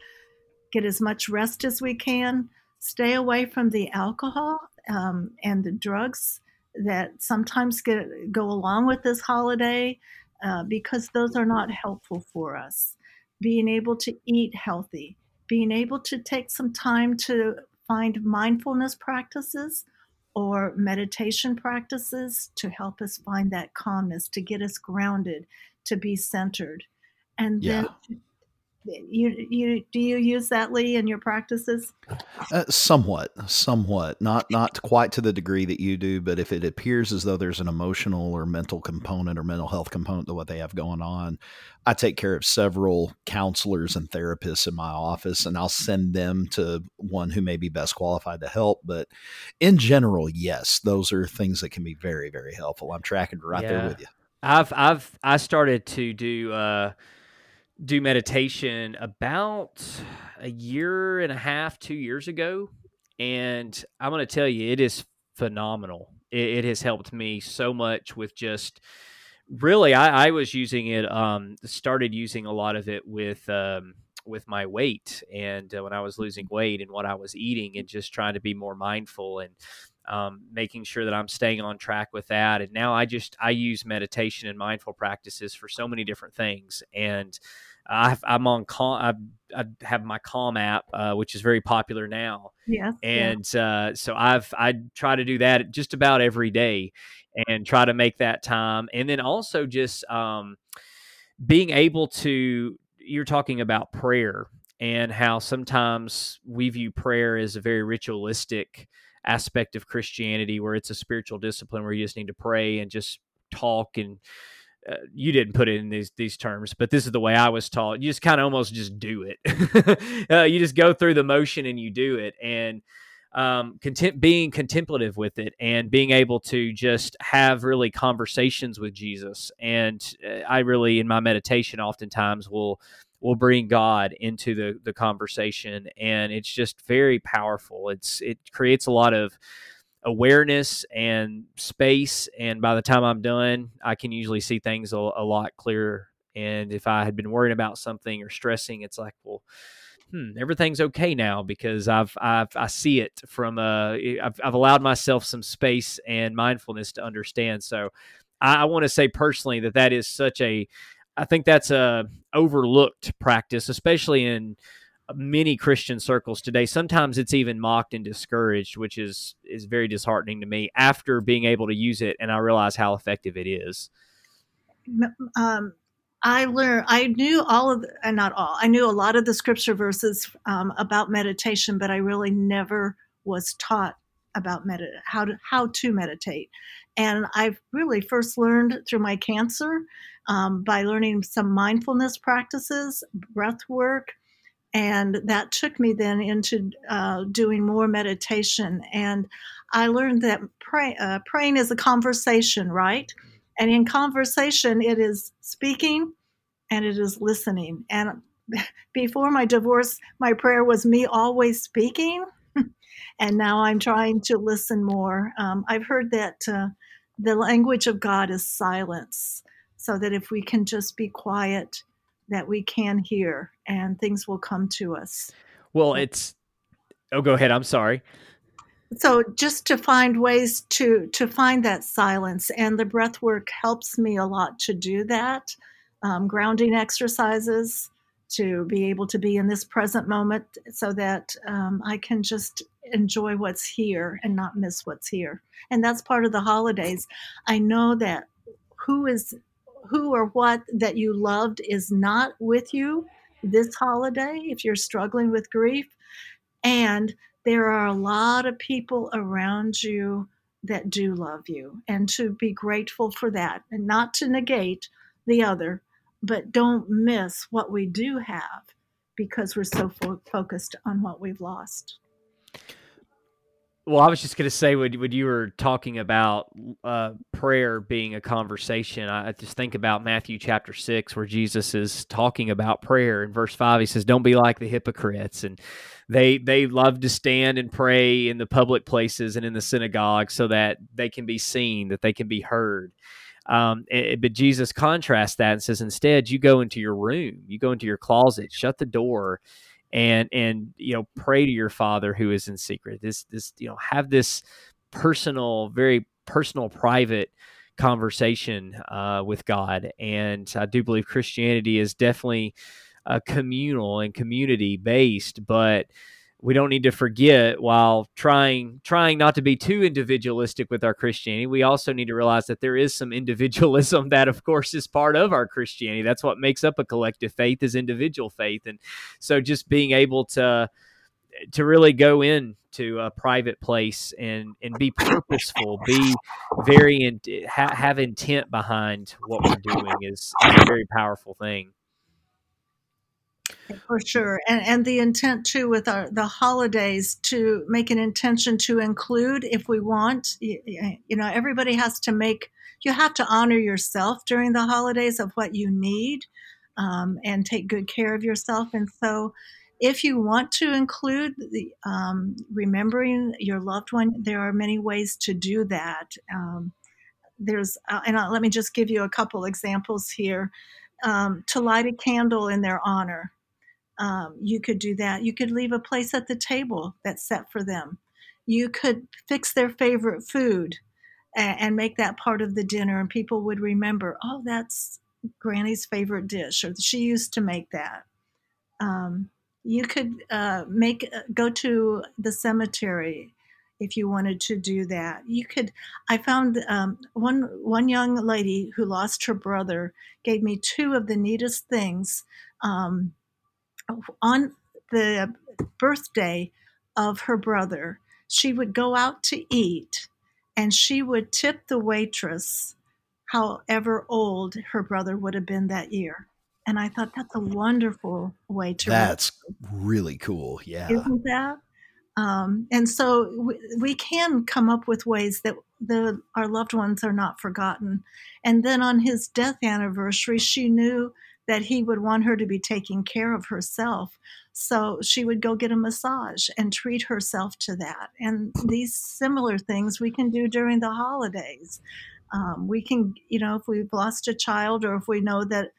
get as much rest as we can, stay away from the alcohol um, and the drugs that sometimes get, go along with this holiday uh, because those are not helpful for us. Being able to eat healthy, being able to take some time to find mindfulness practices or meditation practices to help us find that calmness, to get us grounded, to be centered and yeah. then you you do you use that lee in your practices? Uh, somewhat somewhat. Not not quite to the degree that you do but if it appears as though there's an emotional or mental component or mental health component to what they have going on i take care of several counselors and therapists in my office and i'll send them to one who may be best qualified to help. But in general yes those are things that can be very very helpful. I'm tracking right yeah. there with you. I've i've i started to do uh do meditation about a year and a half, two years ago. And I'm going to tell you, it is phenomenal. It, it, has helped me so much with just really, I, I was using it, um, started using a lot of it with, um, with my weight and uh, when I was losing weight and what I was eating and just trying to be more mindful and um, making sure that I'm staying on track with that. And now I just I use meditation and mindful practices for so many different things. And i am on Calm. I, I, have my Calm app, uh, which is very popular now. Yeah. And yeah. Uh, so I've I try to do that just about every day, and try to make that time. And then also just um, being able to. You're talking about prayer and how sometimes we view prayer as a very ritualistic aspect of Christianity, where it's a spiritual discipline where you just need to pray and just talk and uh, you didn't put it in these these terms, but this is the way I was taught. You just kind of almost just do it. uh, you just go through the motion and you do it. And um, content, being contemplative with it and being able to just have really conversations with Jesus. And uh, I really, in my meditation, oftentimes will will bring God into the the conversation, and it's just very powerful. It's it creates a lot of awareness and space, and by the time I'm done, I can usually see things a, a lot clearer. And if I had been worrying about something or stressing, it's like, well, hmm, everything's okay now because I've I've I see it from uh I've I've allowed myself some space and mindfulness to understand. So I, I want to say personally that that is such a I think that's a overlooked practice, especially in many Christian circles today. Sometimes it's even mocked and discouraged, which is is very disheartening to me. After being able to use it, and I realize how effective it is. Um, I learned, I knew all of, and not all, I knew a lot of the scripture verses um, about meditation, but I really never was taught about how to how to meditate. And I've really first learned through my cancer um, by learning some mindfulness practices, breath work, and that took me then into uh, doing more meditation. And I learned that pray, uh, praying is a conversation, right? And in conversation, it is speaking and it is listening. And before my divorce, my prayer was me always speaking. and now I'm trying to listen more. Um, I've heard that uh, the language of God is silence, so that if we can just be quiet, that we can hear and things will come to us. Well, it's oh, go ahead. I'm sorry so just to find ways to to find that silence and the breath work helps me a lot to do that um, grounding exercises to be able to be in this present moment so that um, i can just enjoy what's here and not miss what's here and that's part of the holidays i know that who is who or what that you loved is not with you this holiday if you're struggling with grief. And there are a lot of people around you that do love you and to be grateful for that and not to negate the other but don't miss what we do have because we're so fo- focused on what we've lost well, I was just going to say when, when you were talking about uh, prayer being a conversation, I just think about Matthew chapter six, where Jesus is talking about prayer. In verse five, he says, "Don't be like the hypocrites," and they they love to stand and pray in the public places and in the synagogue so that they can be seen, that they can be heard. Um, it, but Jesus contrasts that and says, instead, you go into your room, you go into your closet, shut the door, and and you know pray to your father who is in secret. This this you know have this personal very personal private conversation uh, with god. And i do believe christianity is definitely uh, communal and community based but we don't need to forget while trying trying not to be too individualistic with our Christianity, we also need to realize that there is some individualism that of course is part of our Christianity. That's what makes up a collective faith is individual faith. And so just being able to to really go in to a private place and and be purposeful, be very in, ha, have intent behind what we're doing is, is a very powerful thing. For sure, and and the intent too with our the holidays to make an intention to include if we want. You, you know, everybody has to make. You have to honor yourself during the holidays of what you need, um, and take good care of yourself. And so, if you want to include the um, remembering your loved one, there are many ways to do that. Um, there's, uh, and uh, let me just give you a couple examples here. Um, to light a candle in their honor um, you could do that. You could leave a place at the table that's set for them. You could fix their favorite food and, and make that part of the dinner, and people would remember, oh, that's Granny's favorite dish, or she used to make that. Um, you could uh, make uh, go to the cemetery if you wanted to do that. You could. I found um, one one young lady who lost her brother gave me two of the neatest things. Um, on the birthday of her brother, she would go out to eat and she would tip the waitress however old her brother would have been that year. And I thought that's a wonderful way to. That's really cool. Yeah. Isn't that? Um, and so we, we, can come up with ways that the, our loved ones are not forgotten. And then on his death anniversary, she knew that he would want her to be taking care of herself. So she would go get a massage and treat herself to that. And these similar things we can do during the holidays. Um, we can, you know, if we've lost a child or if we know that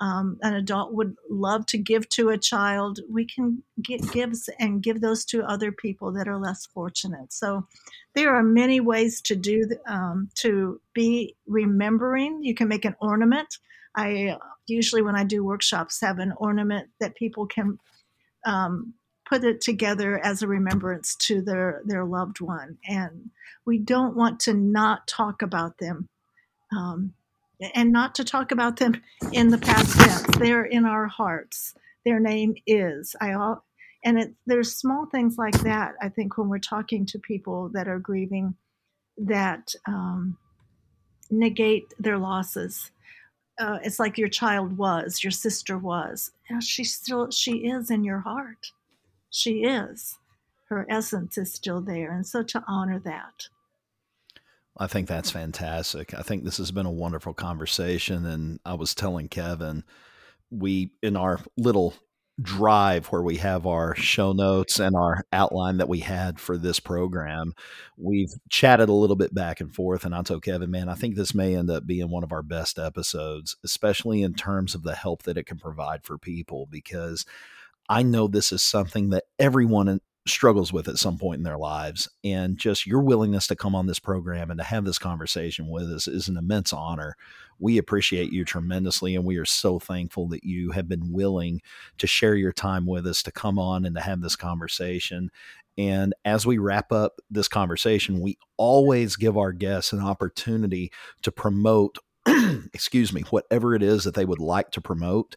um, an adult would love to give to a child, we can get gifts and give those to other people that are less fortunate. So there are many ways to do um, to be remembering. You can make an ornament. I usually when I do workshops have an ornament that people can um, put it together as a remembrance to their their loved one, and we don't want to not talk about them. Um, and not to talk about them in the past tense. They're in our hearts. Their name is. I all, and it, there's small things like that. I think when we're talking to people that are grieving, that um, negate their losses. Uh, it's like your child was, your sister was. And she still, she is in your heart. She is. Her essence is still there, and so to honor that. I think that's fantastic. I think this has been a wonderful conversation. And I was telling Kevin, we, in our little drive where we have our show notes and our outline that we had for this program, we've chatted a little bit back and forth. And I told Kevin, man, I think this may end up being one of our best episodes, especially in terms of the help that it can provide for people, because I know this is something that everyone struggles with at some point in their lives. And just your willingness to come on this program and to have this conversation with us is an immense honor. We appreciate you tremendously, and we are so thankful that you have been willing to share your time with us, to come on and to have this conversation. And as we wrap up this conversation, we always give our guests an opportunity to promote, excuse me, whatever it is that they would like to promote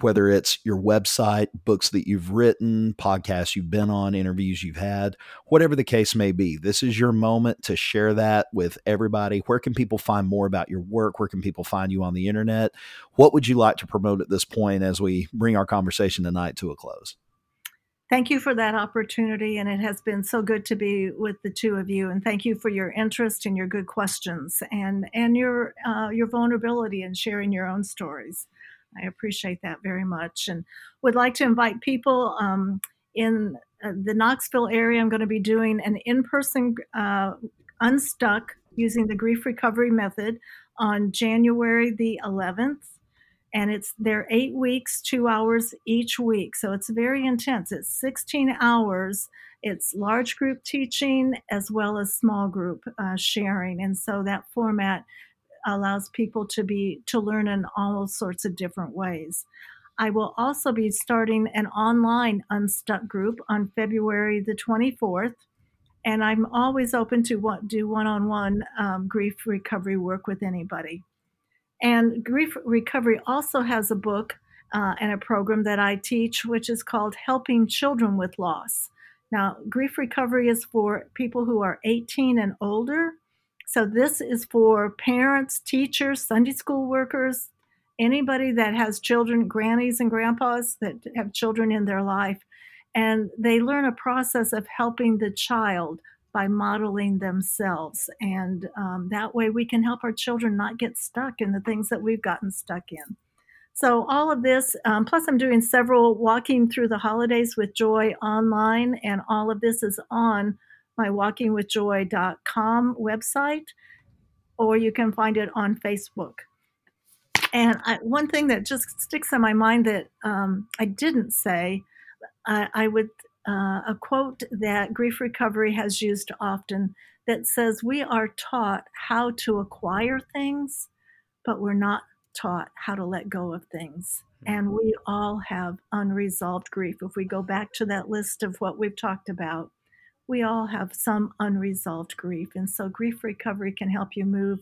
whether it's your website, books that you've written, podcasts you've been on, interviews you've had, whatever the case may be. This is your moment to share that with everybody. Where can people find more about your work? Where can people find you on the internet? What would you like to promote at this point as we bring our conversation tonight to a close? Thank you for that opportunity, and it has been so good to be with the two of you. And thank you for your interest and your good questions, and and your uh, your vulnerability in sharing your own stories. I appreciate that very much and would like to invite people um, in uh, the Knoxville area. I'm going to be doing an in person uh, Unstuck using the grief recovery method on January the 11th. And it's they're eight weeks, two hours each week. So it's very intense. It's 16 hours. It's large group teaching as well as small group uh, sharing. And so that format allows people to be to learn in all sorts of different ways. I will also be starting an online Unstuck group on February the 24th, and I'm always open to what, do one-on-one um, grief recovery work with anybody. And grief recovery also has a book uh, and a program that I teach, which is called Helping Children with Loss. Now, grief recovery is for people who are 18 and older so this is for parents, teachers, Sunday school workers, anybody that has children, grannies and grandpas that have children in their life. And they learn a process of helping the child by modeling themselves. And um, that way we can help our children not get stuck in the things that we've gotten stuck in. So, all of this, um, plus, I'm doing several walking through the holidays with joy online, and all of this is on my walkingwithjoy.com website, or you can find it on Facebook. And I, one thing that just sticks in my mind that um, I didn't say, I, I would uh, a quote that grief recovery has used often that says, "We are taught how to acquire things, but we're not taught how to let go of things." And mm-hmm. we all have unresolved grief. If we go back to that list of what we've talked about, we all have some unresolved grief. And so, grief recovery can help you move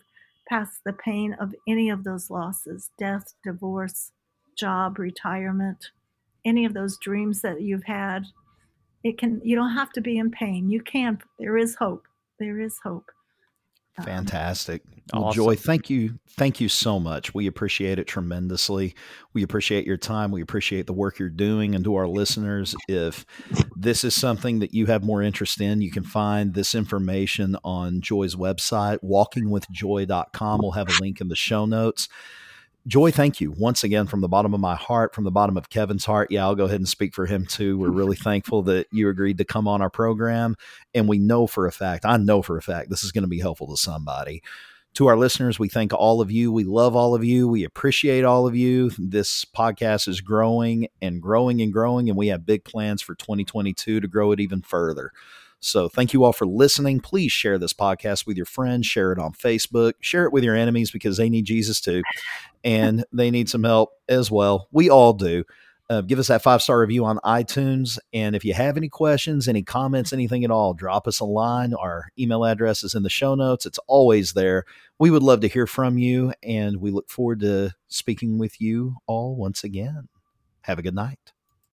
past the pain of any of those losses death, divorce, job, retirement, any of those dreams that you've had. It can, you don't have to be in pain. You can, there is hope. There is hope. Um, Fantastic. Well. Joy, thank you. Thank you so much. We appreciate it tremendously. We appreciate your time. We appreciate the work you're doing. And to our listeners, if this is something that you have more interest in, you can find this information on Joy's website, walkingwithjoy.com. We'll have a link in the show notes. Joy, thank you once again from the bottom of my heart, from the bottom of Kevin's heart. Yeah, I'll go ahead and speak for him too. We're really thankful that you agreed to come on our program. And we know for a fact, I know for a fact, this is going to be helpful to somebody. To our listeners, we thank all of you. We love all of you. We appreciate all of you. This podcast is growing and growing and growing, and we have big plans for 2022 to grow it even further. So thank you all for listening. Please share this podcast with your friends, share it on Facebook, share it with your enemies because they need Jesus too. And they need some help as well. We all do. Uh, give us that five star review on iTunes. And if you have any questions, any comments, anything at all, drop us a line. Our email address is in the show notes. It's always there. We would love to hear from you. And we look forward to speaking with you all once again. Have a good night.